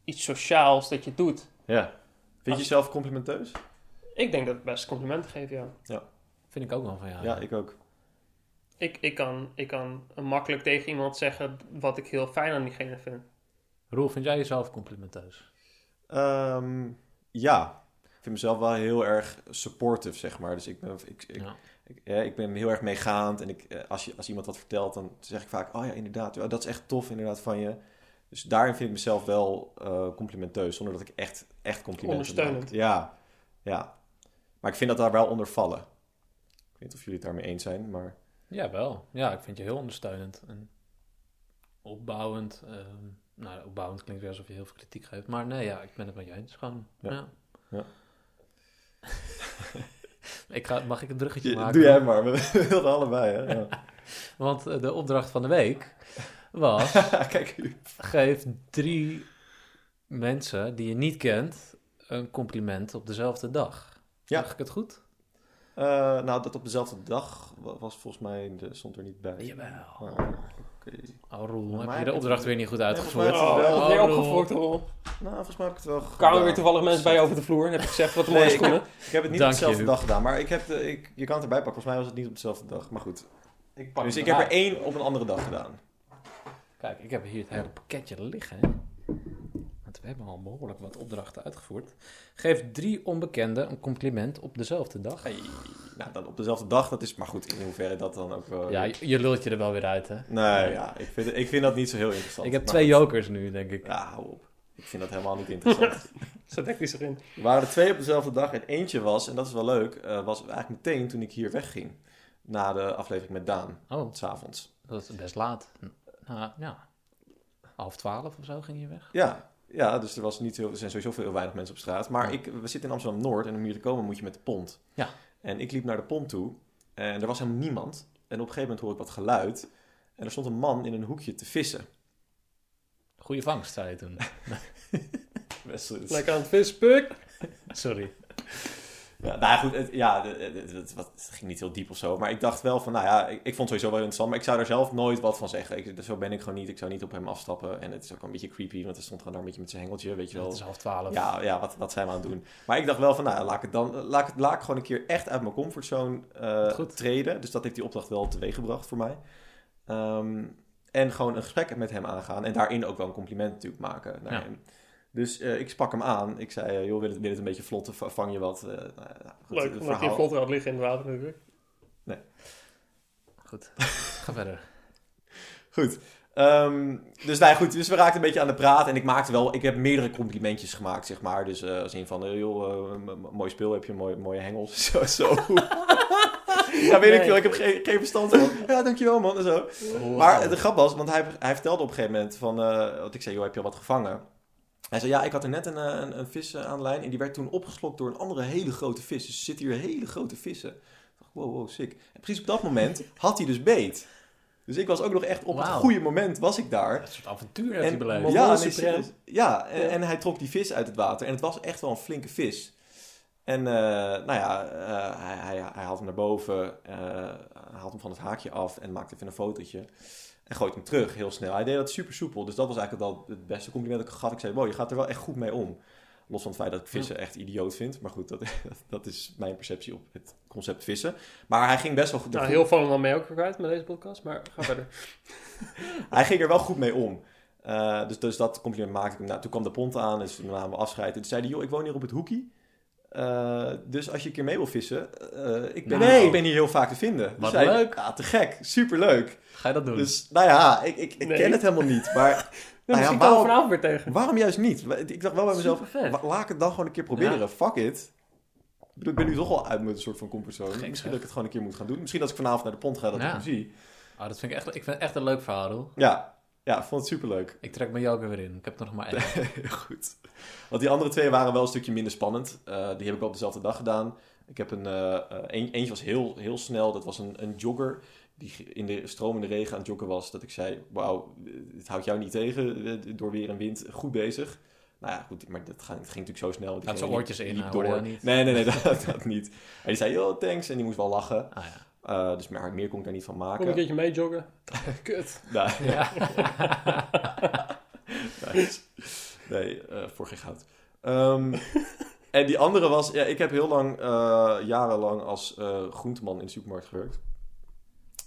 Speaker 1: iets sociaals dat je doet.
Speaker 3: Ja. Vind je jezelf complimenteus?
Speaker 1: Ik denk dat het best complimenten geven, ja.
Speaker 2: Vind ik ook wel van jou.
Speaker 3: Ja, ik ook.
Speaker 1: Ik, ik, kan, ik kan makkelijk tegen iemand zeggen wat ik heel fijn aan diegene vind.
Speaker 2: Roel, vind jij jezelf complimenteus?
Speaker 3: Ehm, ja. Ik vind mezelf wel heel erg supportive, zeg maar. Dus ik ben, ik, ik,
Speaker 2: Ja.
Speaker 3: ik, ja, ik ben heel erg meegaand. En ik, eh, als, je, als iemand wat vertelt, dan zeg ik vaak... Oh ja, inderdaad. ja, dat is echt tof inderdaad van je. Dus daarin vind ik mezelf wel eh, complimenteus. Zonder dat ik echt, echt complimenten
Speaker 1: Ondersteunend.
Speaker 3: maak. Ja, ja. Maar ik vind dat daar wel onder vallen. Ik weet niet of jullie het daarmee eens zijn, maar...
Speaker 2: Ja, wel. Ja, ik vind je heel ondersteunend en opbouwend. ehm, nou, opbouwend klinkt weer alsof je heel veel kritiek geeft. Maar nee, ja, ik ben het met je eens. Gewoon,
Speaker 3: Ja.
Speaker 2: ja.
Speaker 3: Ja.
Speaker 2: ik ga, mag ik een bruggetje
Speaker 3: Je-
Speaker 2: maken?
Speaker 3: doe jij maar. We wilden allebei, hè? Ja.
Speaker 2: Want eh, de opdracht van de week was...
Speaker 3: Kijk, u.
Speaker 2: geef drie mensen die je niet kent een compliment op dezelfde dag.
Speaker 3: Ja.
Speaker 2: Zeg ik het goed?
Speaker 3: Eh, nou, dat op dezelfde dag wa- was volgens mij, de, stond er niet bij.
Speaker 2: Jawel.
Speaker 3: Maar, oké.
Speaker 2: Oh, Roel,
Speaker 3: Maar
Speaker 2: heb je de opdracht weer niet goed
Speaker 3: Nee,
Speaker 2: uitgevoerd?
Speaker 3: volgens mij heb ik het
Speaker 1: Oh,
Speaker 3: wel.
Speaker 1: weer opgefokt, Roel.
Speaker 3: Nou, volgens mij heb ik het wel
Speaker 1: Kwamen weer toevallig mensen bij je over de vloer. Heb ik gezegd, wat een mooie
Speaker 3: Nee, ik
Speaker 1: schoenen.
Speaker 3: Ik heb het niet
Speaker 2: Dank
Speaker 3: op dezelfde dag gedaan, maar ik heb de, ik, je kan het erbij pakken. Volgens mij was het niet op dezelfde dag, maar goed.
Speaker 1: Ik pak
Speaker 3: Dus ik heb er één op een andere dag gedaan.
Speaker 2: Kijk, ik heb hier het hele pakketje liggen. hè. Want we hebben al behoorlijk wat opdrachten uitgevoerd. Geef drie onbekenden een compliment op dezelfde dag.
Speaker 3: Hey, nou, dan op dezelfde dag, dat is maar goed. In hoeverre dat dan ook wel...
Speaker 2: Ja, je, je lult je er wel weer uit, hè?
Speaker 3: Nee, ja, ik vind, ik vind dat niet zo heel interessant.
Speaker 2: Ik heb twee
Speaker 3: goed.
Speaker 2: jokers nu, denk ik.
Speaker 3: Ja, hou op. Ik vind dat helemaal niet interessant.
Speaker 1: Zo dekt hij zich in.
Speaker 3: Er waren er twee op dezelfde dag en eentje was, en dat is wel leuk, eh, was eigenlijk meteen toen ik hier wegging. Na de aflevering met Daan,
Speaker 2: Oh,
Speaker 3: s'avonds.
Speaker 2: dat is best laat. Nou, ja. Half twaalf of zo ging je weg.
Speaker 3: Ja, ja, dus er, was niet heel, er zijn sowieso veel weinig mensen op straat. Maar ik, we zitten in Amsterdam-Noord en om hier te komen moet je met de pont.
Speaker 2: Ja.
Speaker 3: En ik liep naar de pont toe en er was helemaal niemand. En op een gegeven moment hoor ik wat geluid. En er stond een man in een hoekje te vissen.
Speaker 2: Goeie vangst, zei je toen.
Speaker 3: Best,
Speaker 1: Lekker aan het vispuk.
Speaker 2: Sorry.
Speaker 3: Ja, nou ja, goed, het, ja, het, het- ging niet heel diep of zo. Maar ik dacht wel van, nou ja, ik, ik vond het sowieso wel interessant. Maar ik zou er zelf nooit wat van zeggen. Ik, zo ben ik gewoon niet. Ik zou niet op hem afstappen. En het is ook een beetje creepy, want hij stond gewoon daar een beetje met zijn hengeltje, weet je wel.
Speaker 2: Het is half twaalf.
Speaker 3: Ja, ja wat, wat zijn we aan het doen? Maar ik dacht wel van, nou, laat ik het dan laat ik, laat ik gewoon een keer echt uit mijn comfortzone eh,
Speaker 2: Goed.
Speaker 3: treden. Dus dat heeft die opdracht wel teweeggebracht voor mij. Ehm, en gewoon een gesprek met hem aangaan. En daarin ook wel een compliment natuurlijk maken naar
Speaker 2: Ja.
Speaker 3: hem. Dus eh, ik sprak hem aan. Ik zei, eh, joh, wil het, wil het een beetje vlot? Vang je wat? Eh, nou, ja, goed,
Speaker 1: Leuk, omdat je vlot had liggen in het water natuurlijk.
Speaker 2: Goed. Ga verder.
Speaker 3: Goed. Ehm, dus, nou ja, goed. Dus we raakten een beetje aan de praat. En ik maakte wel... Ik heb meerdere complimentjes gemaakt, zeg maar. Dus eh als in van... joh, mooi speel. Heb je mooie, mooie hengels. Zo. zo. ja, weet ik
Speaker 1: Nee.
Speaker 3: veel. Ik heb geen, geen verstand van. Ja, dankjewel man. En zo. Maar de grap was... Want hij, hij vertelde op een gegeven moment van... eh wat ik zei, joh, heb je al wat gevangen? Hij zei, ja, ik had er net een, eh, een, een vis eh, aan de lijn. En die werd toen opgeslokt door een andere hele grote vis. Dus er zitten hier hele grote vissen. Ik dacht, wow, wow, sick. En precies op dat moment had hij dus beet. Dus ik was ook nog echt op het goede moment was ik daar.
Speaker 2: Een soort avontuur heeft hij
Speaker 3: En-
Speaker 2: beleefd.
Speaker 3: Ja, Ja. en hij trok die vis uit het water. En het was echt wel een flinke vis. En eh, nou ja, eh, hij, hij, hij haalt hem naar boven, haalt hem van het haakje af en maakt even een fotootje. En gooit hem terug heel snel. Hij deed dat super soepel. Dus dat was eigenlijk al het beste compliment dat ik gaf. Ik zei, wow, je gaat er wel echt goed mee om. Los van het feit dat ik vissen echt idioot vind. Maar goed, dat, dat is mijn perceptie op het concept vissen. Maar hij ging best wel goed.
Speaker 1: Nou, heel vallen dan mee ook kwijt met deze podcast, maar ga verder.
Speaker 3: Hij ging er wel goed mee om. Dus, dus dat compliment maakte ik hem. Nou, toen kwam de pont aan, dus toen namen we afscheid. En toen zei hij, joh, ik woon hier op het hoekie. Eh, dus als je een keer mee wil vissen, eh, ik, ben,
Speaker 2: Nou.
Speaker 3: ik ben hier heel vaak te vinden.
Speaker 2: Wat
Speaker 3: Dus
Speaker 2: leuk.
Speaker 3: Ja, te gek. Superleuk.
Speaker 2: Ga je dat doen?
Speaker 3: Dus, nou ja, ik, ik, ik
Speaker 1: Nee.
Speaker 3: ken het helemaal niet. Maar nou ja, waarom,
Speaker 1: vanavond weer tegen.
Speaker 3: waarom juist niet? Ik dacht wel bij mezelf, laat ik het dan gewoon een keer proberen. Fuck it. Ik ben nu toch al uit mijn soort van comfortzone. Misschien
Speaker 2: zeg.
Speaker 3: dat ik het gewoon een keer moet gaan doen. Misschien als ik vanavond naar de pont ga, dat
Speaker 2: Ja.
Speaker 3: ik hem zie.
Speaker 2: Oh, dat vind ik echt, ik vind het echt een leuk verhaal, hoor.
Speaker 3: Ja, ja, vond het superleuk.
Speaker 2: Ik trek mijn joker weer in. Ik heb er nog maar één.
Speaker 3: Goed. Want die andere twee waren wel een stukje minder spannend. Eh, die heb ik wel op dezelfde dag gedaan. Ik heb een, een eentje was heel, heel snel. Dat was een, een jogger die in de stromende regen aan het joggen was. Dat ik zei, wauw, het houdt jou niet tegen door weer en wind. Goed bezig. Nou ja, goed, maar dat ging, ging natuurlijk zo snel.
Speaker 2: Had zijn
Speaker 3: liep-
Speaker 2: oortjes in,
Speaker 3: door.
Speaker 2: niet.
Speaker 3: Nee, nee, nee, dat, dat niet. En die zei, yo, thanks. En die moest wel lachen.
Speaker 2: Ah ja.
Speaker 3: Eh, dus meer, meer kon ik daar niet van
Speaker 1: Kom een
Speaker 3: maken.
Speaker 1: keertje mee joggen. Kut.
Speaker 3: Nou,
Speaker 2: ja.
Speaker 3: Nice. Nee, eh, voor geen goud. Ehm, en die andere was... Ja, ik heb heel lang, eh, jarenlang als eh groenteman in de supermarkt gewerkt.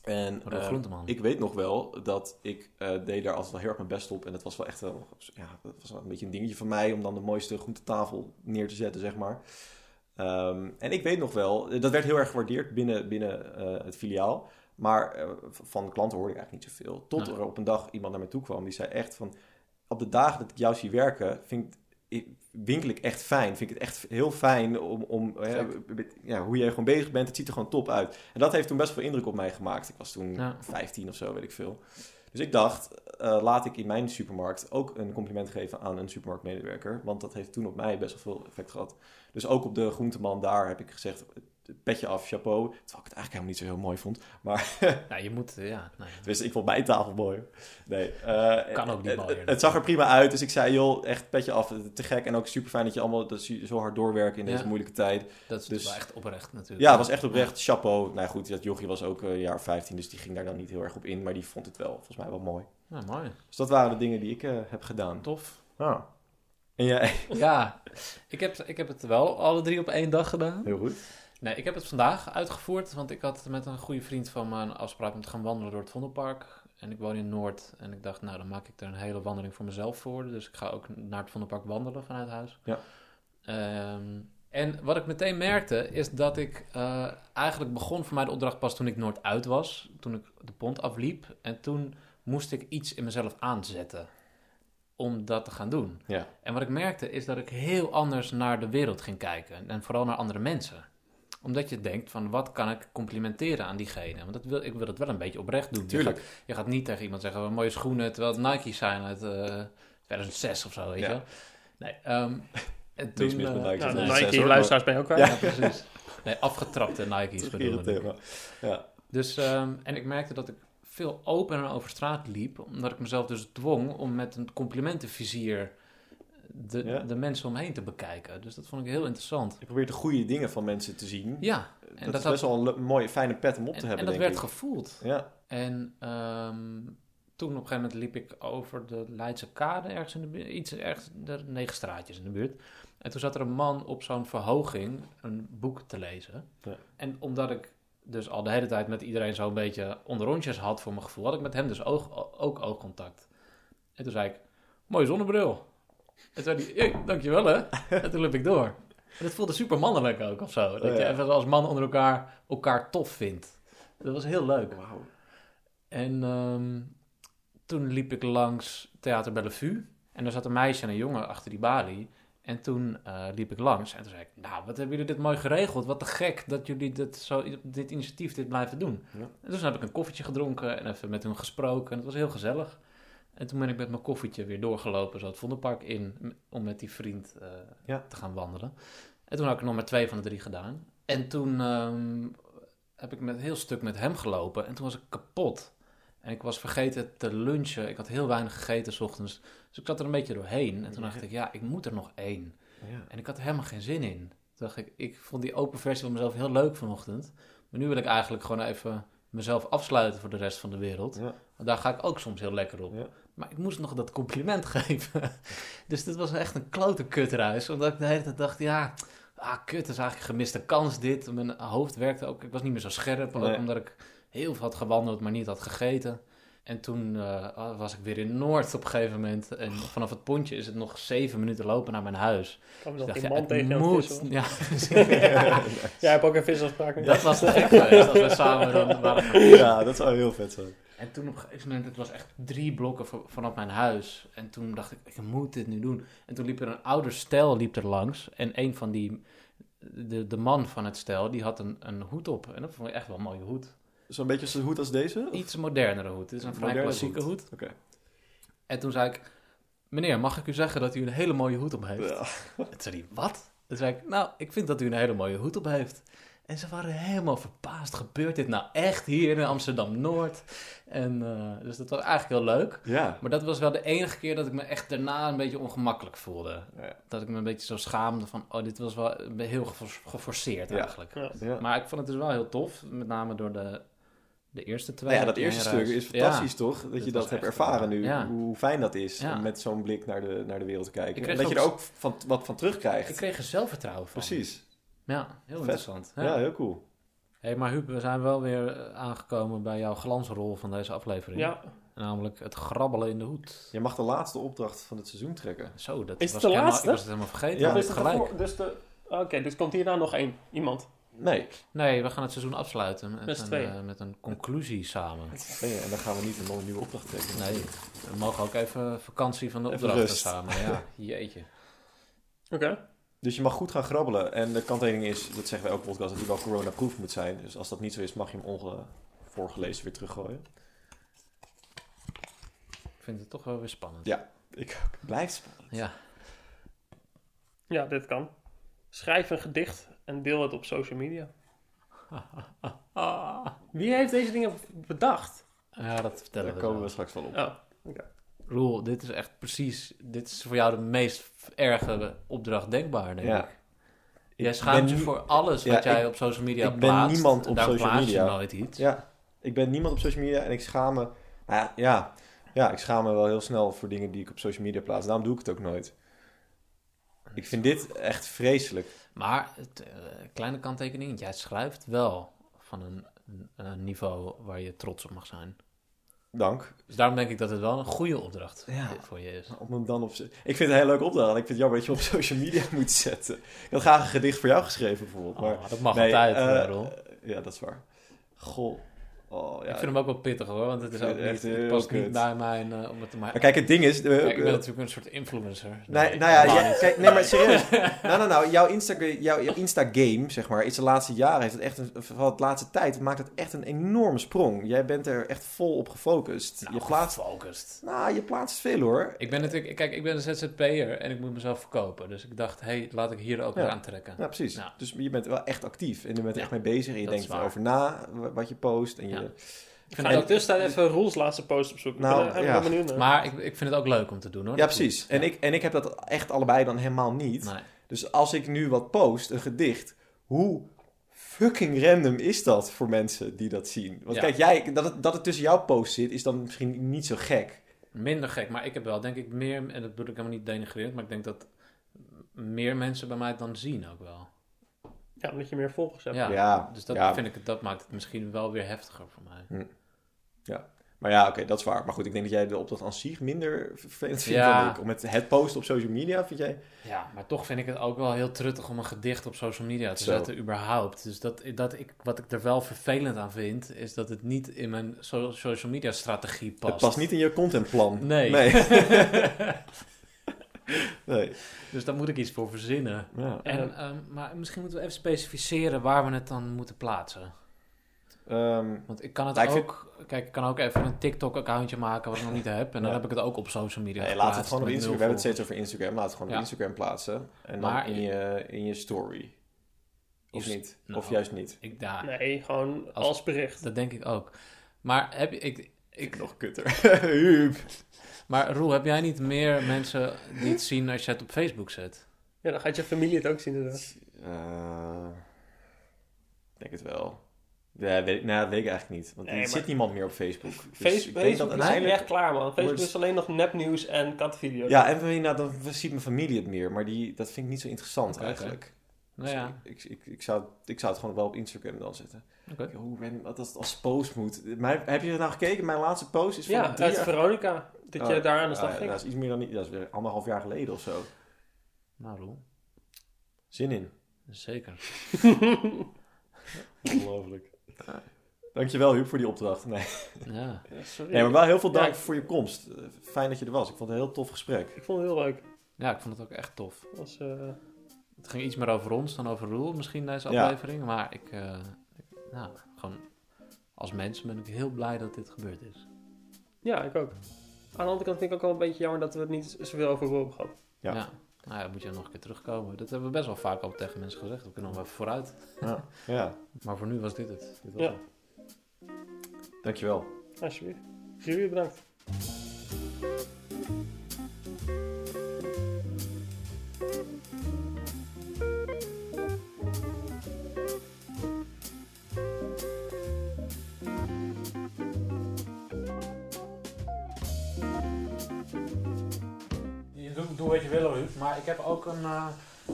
Speaker 3: En eh, ik weet nog wel dat ik eh, deed daar altijd wel heel erg mijn best op. En dat was wel echt wel, ja, dat was wel een beetje een dingetje van mij... om dan de mooiste groentetafel neer te zetten, zeg maar. Ehm, en ik weet nog wel, dat werd heel erg gewaardeerd binnen, binnen eh, het filiaal. Maar eh, van klanten hoorde ik eigenlijk niet zoveel. Tot er op een dag iemand naar me toe kwam. Die zei echt van... Op de dagen dat ik jou zie werken, vind ik, ik- winkel ik echt fijn. Vind ik het echt heel fijn om... om eh, ja, hoe jij gewoon bezig bent. Het ziet er gewoon top uit. En dat heeft toen best veel indruk op mij gemaakt. Ik was toen
Speaker 2: Ja.
Speaker 3: 15 of zo, weet ik veel. Dus ik dacht, eh, laat ik in mijn supermarkt ook een compliment geven aan een supermarktmedewerker. Want dat heeft toen op mij best wel veel effect gehad. Dus ook op de groenteman daar heb ik gezegd, petje af, chapeau. Terwijl ik het eigenlijk helemaal niet zo heel mooi vond. Maar
Speaker 2: Nou, je moet, eh, ja.
Speaker 3: Dus ik vond mijn tafel mooi. Nee, eh,
Speaker 2: Kan ook niet
Speaker 3: het-
Speaker 2: mooier.
Speaker 3: Het, het zag er prima uit, dus ik zei, joh, echt petje af, te gek. En ook super fijn dat je allemaal dat je zo hard doorwerken in deze
Speaker 2: Ja.
Speaker 3: moeilijke tijd.
Speaker 2: Dat is
Speaker 3: Dus-
Speaker 2: wel echt oprecht natuurlijk.
Speaker 3: Ja, het was echt oprecht, chapeau. Nou goed, dat jochie was ook eh, jaar 15, dus die ging daar dan niet heel erg op in. Maar die vond het wel, volgens mij wel mooi.
Speaker 2: Ja, mooi.
Speaker 3: Dus dat waren de dingen die ik heb gedaan.
Speaker 2: Tof.
Speaker 3: Ah. En jij?
Speaker 2: Ja, ik heb, ik heb het wel alle drie op één dag gedaan.
Speaker 3: Heel goed.
Speaker 2: Nee, ik heb het vandaag uitgevoerd, want ik had met een goede vriend van me een afspraak om te gaan wandelen door het Vondelpark. En ik woon in Noord en ik dacht, nou dan maak ik er een hele wandeling voor mezelf voor. Dus ik ga ook naar het Vondelpark wandelen vanuit huis.
Speaker 3: Ja.
Speaker 2: Ehm, en wat ik meteen merkte, is dat ik eh, eigenlijk begon voor mij de opdracht pas toen ik Noord uit was. Toen ik de pont afliep. En toen moest ik iets in mezelf aanzetten om dat te gaan doen.
Speaker 3: Ja.
Speaker 2: En wat ik merkte is dat ik heel anders naar de wereld ging kijken. En vooral naar andere mensen. Omdat je denkt van wat kan ik complimenteren aan diegene. Want dat wil, ik wil het wel een beetje oprecht doen. Je
Speaker 3: Tuurlijk.
Speaker 2: gaat, je gaat niet tegen iemand zeggen, wat mooie schoenen, terwijl het Nike's zijn uit eh 2006 of zo, weet
Speaker 3: Ja.
Speaker 2: je wel. Nee, ehm en
Speaker 3: Niks
Speaker 2: toen...
Speaker 3: mis met
Speaker 2: eh,
Speaker 3: Nike's
Speaker 1: Nou, de
Speaker 3: uit 2006, hoor,
Speaker 1: Nike-luisteraars ben je ook kwijt.
Speaker 3: Ja.
Speaker 2: ja, precies. Nee, afgetrapte Nike's bedoel ik.
Speaker 3: Ja.
Speaker 2: Dus, ehm, en ik merkte dat ik veel opener over straat liep. Omdat ik mezelf dus dwong om met een complimentenvizier de,
Speaker 3: Ja.
Speaker 2: de mensen omheen te bekijken. Dus dat vond ik heel interessant.
Speaker 3: Je probeert de goede dingen van mensen te zien.
Speaker 2: Ja,
Speaker 3: dat,
Speaker 2: en dat,
Speaker 3: is
Speaker 2: had-
Speaker 3: best wel een mooie, fijne pet om op te
Speaker 2: en,
Speaker 3: hebben,
Speaker 2: en dat
Speaker 3: denk
Speaker 2: werd
Speaker 3: ik.
Speaker 2: gevoeld.
Speaker 3: Ja,
Speaker 2: En ehm, toen op een gegeven moment liep ik over de Leidse Kade ergens in de buurt. Iets ergens, er negen straatjes in de buurt. En toen zat er een man op zo'n verhoging een boek te lezen.
Speaker 3: Ja.
Speaker 2: En omdat ik dus al de hele tijd met iedereen zo'n beetje onderrondjes had voor mijn gevoel, had ik met hem dus oog, ook oogcontact. En toen zei ik, mooie zonnebril. En toen zei hij, hey, dankjewel hè. En toen liep ik door. En dat voelde super mannelijk ook of zo. Dat
Speaker 3: Oh,
Speaker 2: je even als man onder elkaar elkaar tof vindt. Dat was heel leuk.
Speaker 3: wauw.
Speaker 2: En ehm, toen liep ik langs Theater Bellevue. En er zat een meisje en een jongen achter die balie. En toen eh, liep ik langs. En toen zei ik, nou, wat hebben jullie dit mooi geregeld. Wat te gek dat jullie dit, zo, dit initiatief dit blijven doen.
Speaker 3: Ja.
Speaker 2: En toen heb ik een koffietje gedronken en even met hun gesproken. En het was heel gezellig. En toen ben ik met mijn koffietje weer doorgelopen, zo het Vondelpark in, om met die vriend eh,
Speaker 3: Ja.
Speaker 2: te gaan wandelen. En toen had ik nog maar twee van de drie gedaan. En toen ehm, heb ik met een heel stuk met hem gelopen. En toen was ik kapot. En ik was vergeten te lunchen. Ik had heel weinig gegeten s ochtends. Dus ik zat er een beetje doorheen. En toen dacht ik, ja, ik moet er nog één.
Speaker 3: Ja.
Speaker 2: En ik had er helemaal geen zin in. Toen dacht ik, ik vond die open versie van mezelf heel leuk vanochtend. Maar nu wil ik eigenlijk gewoon even mezelf afsluiten voor de rest van de wereld.
Speaker 3: Ja.
Speaker 2: Want daar ga ik ook soms heel lekker op.
Speaker 3: Ja.
Speaker 2: Maar ik moest nog dat compliment geven. dus dit was echt een klote kutreis. Omdat ik de hele tijd dacht, ja, ah, kut, dat is eigenlijk een gemiste kans dit. Mijn hoofd werkte ook, ik was niet meer zo scherp. Ook omdat ik heel veel had gewandeld, maar niet had gegeten. En toen eh, was ik weer in Noord op een gegeven moment. En vanaf het pontje is het nog zeven minuten lopen naar mijn huis.
Speaker 1: Me
Speaker 2: Dus
Speaker 1: nog
Speaker 2: ik
Speaker 1: die man
Speaker 2: ja,
Speaker 1: tegen
Speaker 2: moet.
Speaker 1: vissen.
Speaker 2: Ja,
Speaker 1: Jij hebt ook een visafspraak met
Speaker 2: dat was te gek geweest als we samen dan waren
Speaker 3: ja, dat zou heel vet zijn.
Speaker 2: En toen op een gegeven moment, het was echt drie blokken vanaf mijn huis. En toen dacht ik, ik moet dit nu doen. En toen liep er een ouder stel liep er langs. En een van die, de, de man van het stel, die had een, een hoed op. En dat vond ik echt wel een mooie hoed.
Speaker 3: Zo'n beetje zo goed als deze?
Speaker 2: Iets modernere hoed. Het is een vrij klassieke hoed.
Speaker 3: hoed. Oké.
Speaker 2: En toen zei ik, meneer, mag ik u zeggen dat u een hele mooie hoed op heeft?
Speaker 3: Ja.
Speaker 2: En toen zei hij, wat? Toen zei ik, nou, ik vind dat u een hele mooie hoed op heeft. En ze waren helemaal verbaasd. Gebeurt dit nou echt hier in Amsterdam-Noord? En uh, dus dat was eigenlijk heel leuk.
Speaker 3: Ja.
Speaker 2: Maar dat was wel de enige keer dat ik me echt daarna een beetje ongemakkelijk voelde.
Speaker 3: Ja.
Speaker 2: Dat ik me een beetje zo schaamde van, oh, dit was wel heel gefor- geforceerd
Speaker 3: Ja.
Speaker 2: eigenlijk.
Speaker 1: Ja.
Speaker 3: ja.
Speaker 2: Maar ik vond het dus wel heel tof, met name door de, de eerste twee.
Speaker 3: Nou ja, dat eerste stuk is fantastisch,
Speaker 2: Ja.
Speaker 3: toch? Dat je
Speaker 2: Dat
Speaker 3: hebt ervaren
Speaker 2: eh,
Speaker 3: nu,
Speaker 2: ja.
Speaker 3: hoe fijn dat is.
Speaker 2: Ja.
Speaker 3: Om met zo'n blik naar de, naar de wereld te kijken. En dat je er
Speaker 2: ook-
Speaker 3: ook van, wat van terugkrijgt.
Speaker 2: Ik kreeg er zelfvertrouwen van.
Speaker 3: Precies.
Speaker 2: Ja, heel
Speaker 3: Vet.
Speaker 2: interessant.
Speaker 3: Ja.
Speaker 2: Ja.
Speaker 3: heel cool.
Speaker 2: Hey, maar Huub, we zijn wel weer eh, aangekomen bij jouw glansrol van deze aflevering.
Speaker 1: Ja,
Speaker 2: Namelijk het grabbelen in de hoed.
Speaker 3: Je mag de laatste opdracht van het seizoen trekken.
Speaker 2: Zo, dat
Speaker 1: Is
Speaker 2: was
Speaker 1: de laatste?
Speaker 2: Ik was het helemaal vergeten.
Speaker 3: Ja.
Speaker 1: Dus, de
Speaker 2: gelijk.
Speaker 1: dus de... Oké, dus komt hierna nog één iemand.
Speaker 3: Nee.
Speaker 2: Nee, we gaan het seizoen afsluiten
Speaker 1: Met
Speaker 2: een, eh, met een conclusie samen.
Speaker 3: nee. En dan gaan we niet een nieuwe opdracht trekken.
Speaker 2: Nee, we mogen ook even vakantie van de
Speaker 3: Even
Speaker 2: opdrachten
Speaker 3: rust.
Speaker 2: samen. Ja, jeetje.
Speaker 1: Oké.
Speaker 3: Dus je mag goed gaan grabbelen. En de kanttekening is, dat zeggen wij ook podcast, dat die wel corona-proof moet zijn. Dus als dat niet zo is, mag je hem ongevoorgelezen weer teruggooien.
Speaker 2: Ik vind het toch wel weer spannend.
Speaker 3: Ja. Ik ook. Blijft spannend.
Speaker 2: Ja.
Speaker 1: Ja, dit kan. Schrijf een gedicht en deel het op social media. Wie heeft deze dingen bedacht?
Speaker 2: Ja, dat vertellen
Speaker 3: Daar
Speaker 2: we
Speaker 3: komen
Speaker 2: zo.
Speaker 3: we straks wel op.
Speaker 1: Oh,
Speaker 2: Roel, dit is echt precies... Dit is voor jou de meest erge opdracht denkbaar, denk
Speaker 3: Ja.
Speaker 2: ik. Jij schaamt je voor alles
Speaker 3: Ja,
Speaker 2: wat jij
Speaker 3: ik-
Speaker 2: op social media
Speaker 3: ik ben
Speaker 2: plaatst.
Speaker 3: niemand op
Speaker 2: Daar
Speaker 3: social media.
Speaker 2: je nooit iets.
Speaker 3: Ja, ik ben niemand op social media en ik schaam me. Nou ja, ja, ja, ik schaam me wel heel snel voor dingen die ik op social media plaats. Daarom doe ik het ook nooit. Ik vind dit echt vreselijk.
Speaker 2: Maar, het, eh, kleine kanttekening, jij schrijft wel van een, een, een niveau waar je trots op mag zijn.
Speaker 3: Dank.
Speaker 2: Dus daarom denk ik dat het wel een goede opdracht
Speaker 3: Ja.
Speaker 2: voor je is.
Speaker 3: Om hem dan op. Ik vind het een hele leuke opdracht. Ik vind het jammer dat je op social media moet zetten. Ik had graag een gedicht voor jou geschreven, bijvoorbeeld. Maar
Speaker 2: Oh, dat mag
Speaker 3: nee,
Speaker 2: altijd, Roel.
Speaker 3: ja, dat is waar. Goh. Oh, ja.
Speaker 2: Ik vind hem ook wel pittig hoor, want het is ook
Speaker 3: het
Speaker 2: niet,
Speaker 3: echt
Speaker 2: het past
Speaker 3: kut.
Speaker 2: niet bij mijn, eh, om het te maken.
Speaker 3: kijk, het ding is. eh,
Speaker 2: ik ben
Speaker 3: eh,
Speaker 2: natuurlijk een soort influencer.
Speaker 3: Nee, nou ja, kijk, nee, maar serieus. nou, nou, nou, jouw Insta-game, jouw, zeg maar, is de laatste jaren, heeft het echt, een, vooral de laatste tijd, maakt het echt een enorme sprong. Jij bent er echt vol op gefocust.
Speaker 2: Nou,
Speaker 3: je plaatst,
Speaker 2: gefocust.
Speaker 3: nou, je plaatst veel hoor.
Speaker 2: Ik ben natuurlijk, kijk, ik ben een ZZP'er en ik moet mezelf verkopen. Dus ik dacht, hé, hey, laat ik hier ook
Speaker 3: Ja.
Speaker 2: weer aantrekken.
Speaker 3: Ja, precies.
Speaker 2: Ja.
Speaker 3: Dus je bent wel echt actief en je bent er
Speaker 2: Ja,
Speaker 3: echt mee bezig en je
Speaker 2: dat
Speaker 3: denkt erover na wa- wat je post en je,
Speaker 2: Ja.
Speaker 1: Ik
Speaker 2: vind
Speaker 1: tussentijd even Roels laatste post opzoeken.
Speaker 3: Nou,
Speaker 1: ik ben
Speaker 3: ja.
Speaker 1: wel benieuwd naar.
Speaker 2: maar ik, ik vind het ook leuk om te doen hoor.
Speaker 3: Ja, precies. En,
Speaker 2: Ja.
Speaker 3: ik, en ik heb dat echt allebei dan helemaal niet.
Speaker 2: Nee.
Speaker 3: Dus als ik nu wat post, een gedicht, hoe fucking random is dat voor mensen die dat zien? Want
Speaker 2: Ja.
Speaker 3: kijk, jij, dat het, dat het tussen jouw post zit, is dan misschien niet zo gek.
Speaker 2: Minder gek, maar ik heb wel denk ik meer, en dat bedoel ik helemaal niet denigrerend, maar ik denk dat meer mensen bij mij het dan zien ook wel.
Speaker 1: Ja, omdat je meer volgers hebt.
Speaker 2: Ja,
Speaker 3: Ja,
Speaker 2: dus dat,
Speaker 3: ja.
Speaker 2: vind ik, dat maakt het misschien wel weer heftiger voor mij.
Speaker 3: Maar ja, oké, dat is waar. Maar goed, ik denk dat jij de opdracht aan zich minder vervelend vindt
Speaker 2: Ja.
Speaker 3: dan ik. Om met het posten op social media, vind jij?
Speaker 2: Ja, maar toch vind ik het ook wel heel truttig om een gedicht op social media te
Speaker 3: Zo.
Speaker 2: zetten, überhaupt. Dus dat, dat ik, wat ik er wel vervelend aan vind, is dat het niet in mijn so- social media strategie past.
Speaker 3: Het past niet in je contentplan.
Speaker 2: Nee.
Speaker 3: Nee. nee.
Speaker 2: dus daar moet ik iets voor verzinnen.
Speaker 3: Ja.
Speaker 2: En, ehm, maar misschien moeten we even specificeren waar we het dan moeten plaatsen.
Speaker 3: Ehm,
Speaker 2: Want ik kan het
Speaker 3: vind-
Speaker 2: ook... Kijk, ik kan ook even een TikTok-accountje maken wat ik nog niet heb. En dan heb ik het ook op social media
Speaker 3: nee, we het gewoon op Instagram. We hebben het steeds over Instagram. We het gewoon
Speaker 2: Ja.
Speaker 3: op Instagram plaatsen. En dan
Speaker 2: Maar-
Speaker 3: in, je, in je story. Of niet?
Speaker 2: nou,
Speaker 3: of juist niet?
Speaker 2: Ik, ja,
Speaker 1: Nee, gewoon
Speaker 2: Als-
Speaker 1: als, bericht.
Speaker 2: dat denk ik ook. Maar heb je... Ik, ik,
Speaker 3: Nog kutter.
Speaker 2: Maar Roel, heb jij niet meer mensen die het zien als je het op Facebook zet?
Speaker 1: Ja, dan gaat je familie het ook zien inderdaad.
Speaker 3: Eh, ik denk het wel. Ja, weet, nou, dat weet ik eigenlijk niet. Want
Speaker 1: Nee,
Speaker 3: er
Speaker 1: maar-
Speaker 3: zit niemand meer op Facebook. Dus ik
Speaker 1: Facebook,
Speaker 3: denk
Speaker 1: Facebook
Speaker 3: dat
Speaker 1: is
Speaker 3: uiteindelijk...
Speaker 1: echt klaar, man. Facebook
Speaker 3: wordt-
Speaker 1: is alleen nog nepnieuws en kattenvideo's.
Speaker 3: Ja, en nou, dan ziet mijn familie het meer. Maar die, dat vind ik niet zo interessant eigenlijk.
Speaker 2: Nou ja,
Speaker 3: Dus ik, ik, ik, ik, zou, ik zou het gewoon wel op Instagram dan zetten.
Speaker 2: oké.
Speaker 3: Hoe random dat het als post moet. Mijn, heb je er nou gekeken? Mijn laatste post is van
Speaker 1: Ja, uit
Speaker 3: jaar...
Speaker 1: Veronica. Dat
Speaker 3: Oh,
Speaker 1: je daar aan de slag
Speaker 3: ah,
Speaker 1: ging.
Speaker 3: Dat is iets meer dan niet. Dat is weer anderhalf jaar geleden of zo.
Speaker 2: Nou Roel,
Speaker 3: Zin in.
Speaker 2: zeker.
Speaker 3: Ongelooflijk. Dankjewel Huub voor die opdracht. Nee.
Speaker 2: Ja.
Speaker 1: Sorry.
Speaker 3: nee, maar wel heel veel dank
Speaker 1: Ja, ik-
Speaker 3: voor je komst. Eh, Fijn dat je er was. Ik vond het een heel tof gesprek.
Speaker 1: Ik vond het heel leuk.
Speaker 2: ja, ik vond het ook echt tof.
Speaker 1: Het was, eh,
Speaker 2: Het ging iets meer over ons dan over Roel misschien deze
Speaker 3: Ja.
Speaker 2: aflevering. Maar ik, eh, ik- nou, gewoon als mens ben ik heel blij dat dit gebeurd is.
Speaker 1: ja, ik ook. Aan de andere kant vind ik ook wel een beetje jammer dat we het niet zoveel over hebben gehad.
Speaker 3: Ja.
Speaker 2: Ja. Nou ja, moet je nog een keer terugkomen. Dat hebben we best wel vaak al tegen mensen gezegd. We kunnen nog wel even vooruit.
Speaker 3: Ja. ja.
Speaker 2: Maar voor nu was dit het.
Speaker 3: Dit was
Speaker 1: Ja.
Speaker 3: het. Dankjewel.
Speaker 1: Alsjeblieft. Jullie bedankt.
Speaker 2: Doe, doe wat je wil, Ruud. Maar ik heb ook een eh,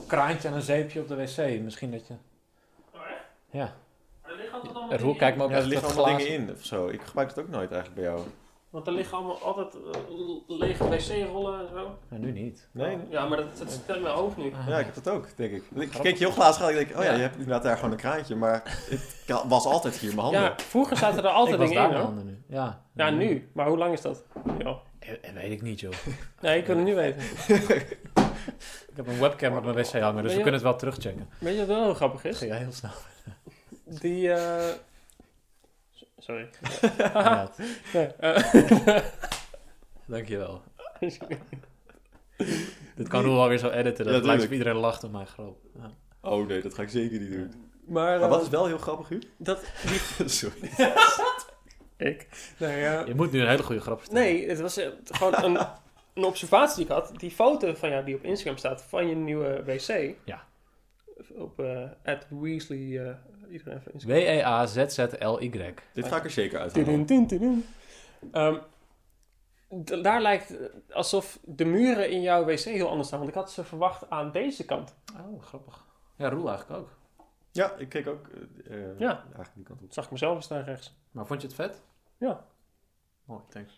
Speaker 2: kraantje en een zeepje op de wc. Misschien dat je... Ja.
Speaker 1: Er liggen altijd allemaal
Speaker 2: Roel ook
Speaker 3: Ja, er liggen allemaal
Speaker 2: glazen.
Speaker 3: dingen in of zo. Ik gebruik het ook nooit eigenlijk bij jou.
Speaker 1: Want er liggen allemaal altijd eh, lege wc-rollen en zo.
Speaker 2: Nou, nu niet.
Speaker 3: Nee? nee.
Speaker 1: Ja, maar dat, dat zit in mijn hoofd nu.
Speaker 2: Ah.
Speaker 3: Ja, ik heb dat ook, denk ik. Ik keek je heel glazig aan. Ik denk, oh ja,
Speaker 2: Ja.
Speaker 3: je hebt inderdaad daar gewoon een kraantje. Maar het was altijd hier in mijn handen.
Speaker 1: Ja, vroeger zaten er altijd
Speaker 2: ik was
Speaker 1: dingen
Speaker 2: daar
Speaker 1: in
Speaker 2: mijn
Speaker 1: hoor.
Speaker 2: handen nu. Ja.
Speaker 1: Ja, nu. Maar hoe lang is dat? Ja.
Speaker 2: Eh, Weet ik niet, joh.
Speaker 1: Nee, ik wil het nu weten.
Speaker 2: Ik heb een webcam op mijn wc hangen, dus
Speaker 1: Ben
Speaker 2: we
Speaker 1: je-
Speaker 2: kunnen het wel terugchecken.
Speaker 1: Weet je wat wel heel grappig is?
Speaker 2: Ja, heel snel.
Speaker 1: Die, eh... s- Sorry. Nee, eh,
Speaker 2: dankjewel. Dit kan Roel alweer zo editen, dat
Speaker 3: Ja,
Speaker 2: lijkt alsof iedereen lacht op mijn grap. Ja.
Speaker 3: Oh nee, dat ga ik zeker niet doen.
Speaker 1: maar
Speaker 3: Maar wat
Speaker 1: eh,
Speaker 3: is wel heel grappig, Huub?
Speaker 1: dat... Die,
Speaker 3: Sorry.
Speaker 1: Ik? Ja.
Speaker 2: Je moet nu een hele goede grap vertellen.
Speaker 1: Nee, het was eh, gewoon een, een observatie die ik had. Die foto van jou die op Instagram staat van je nieuwe wc.
Speaker 2: Ja.
Speaker 1: Op eh at Weasley. eh iedereen even Instagram.
Speaker 2: W-E-A-Z-Z-L-Y.
Speaker 3: Dit ga ik er zeker uithalen.
Speaker 1: Tudun, tudun, tudun. Ehm, d- daar lijkt alsof de muren in jouw wc heel anders staan. Want ik had ze verwacht aan deze kant.
Speaker 2: Oh, grappig. Ja, Roel eigenlijk ook.
Speaker 3: Ja, ik keek ook eh, eh,
Speaker 1: Ja.
Speaker 3: eigenlijk die kant op.
Speaker 1: Zag ik mezelf eens daar rechts.
Speaker 2: Maar vond je het vet?
Speaker 1: Ja.
Speaker 2: Mooi, thanks.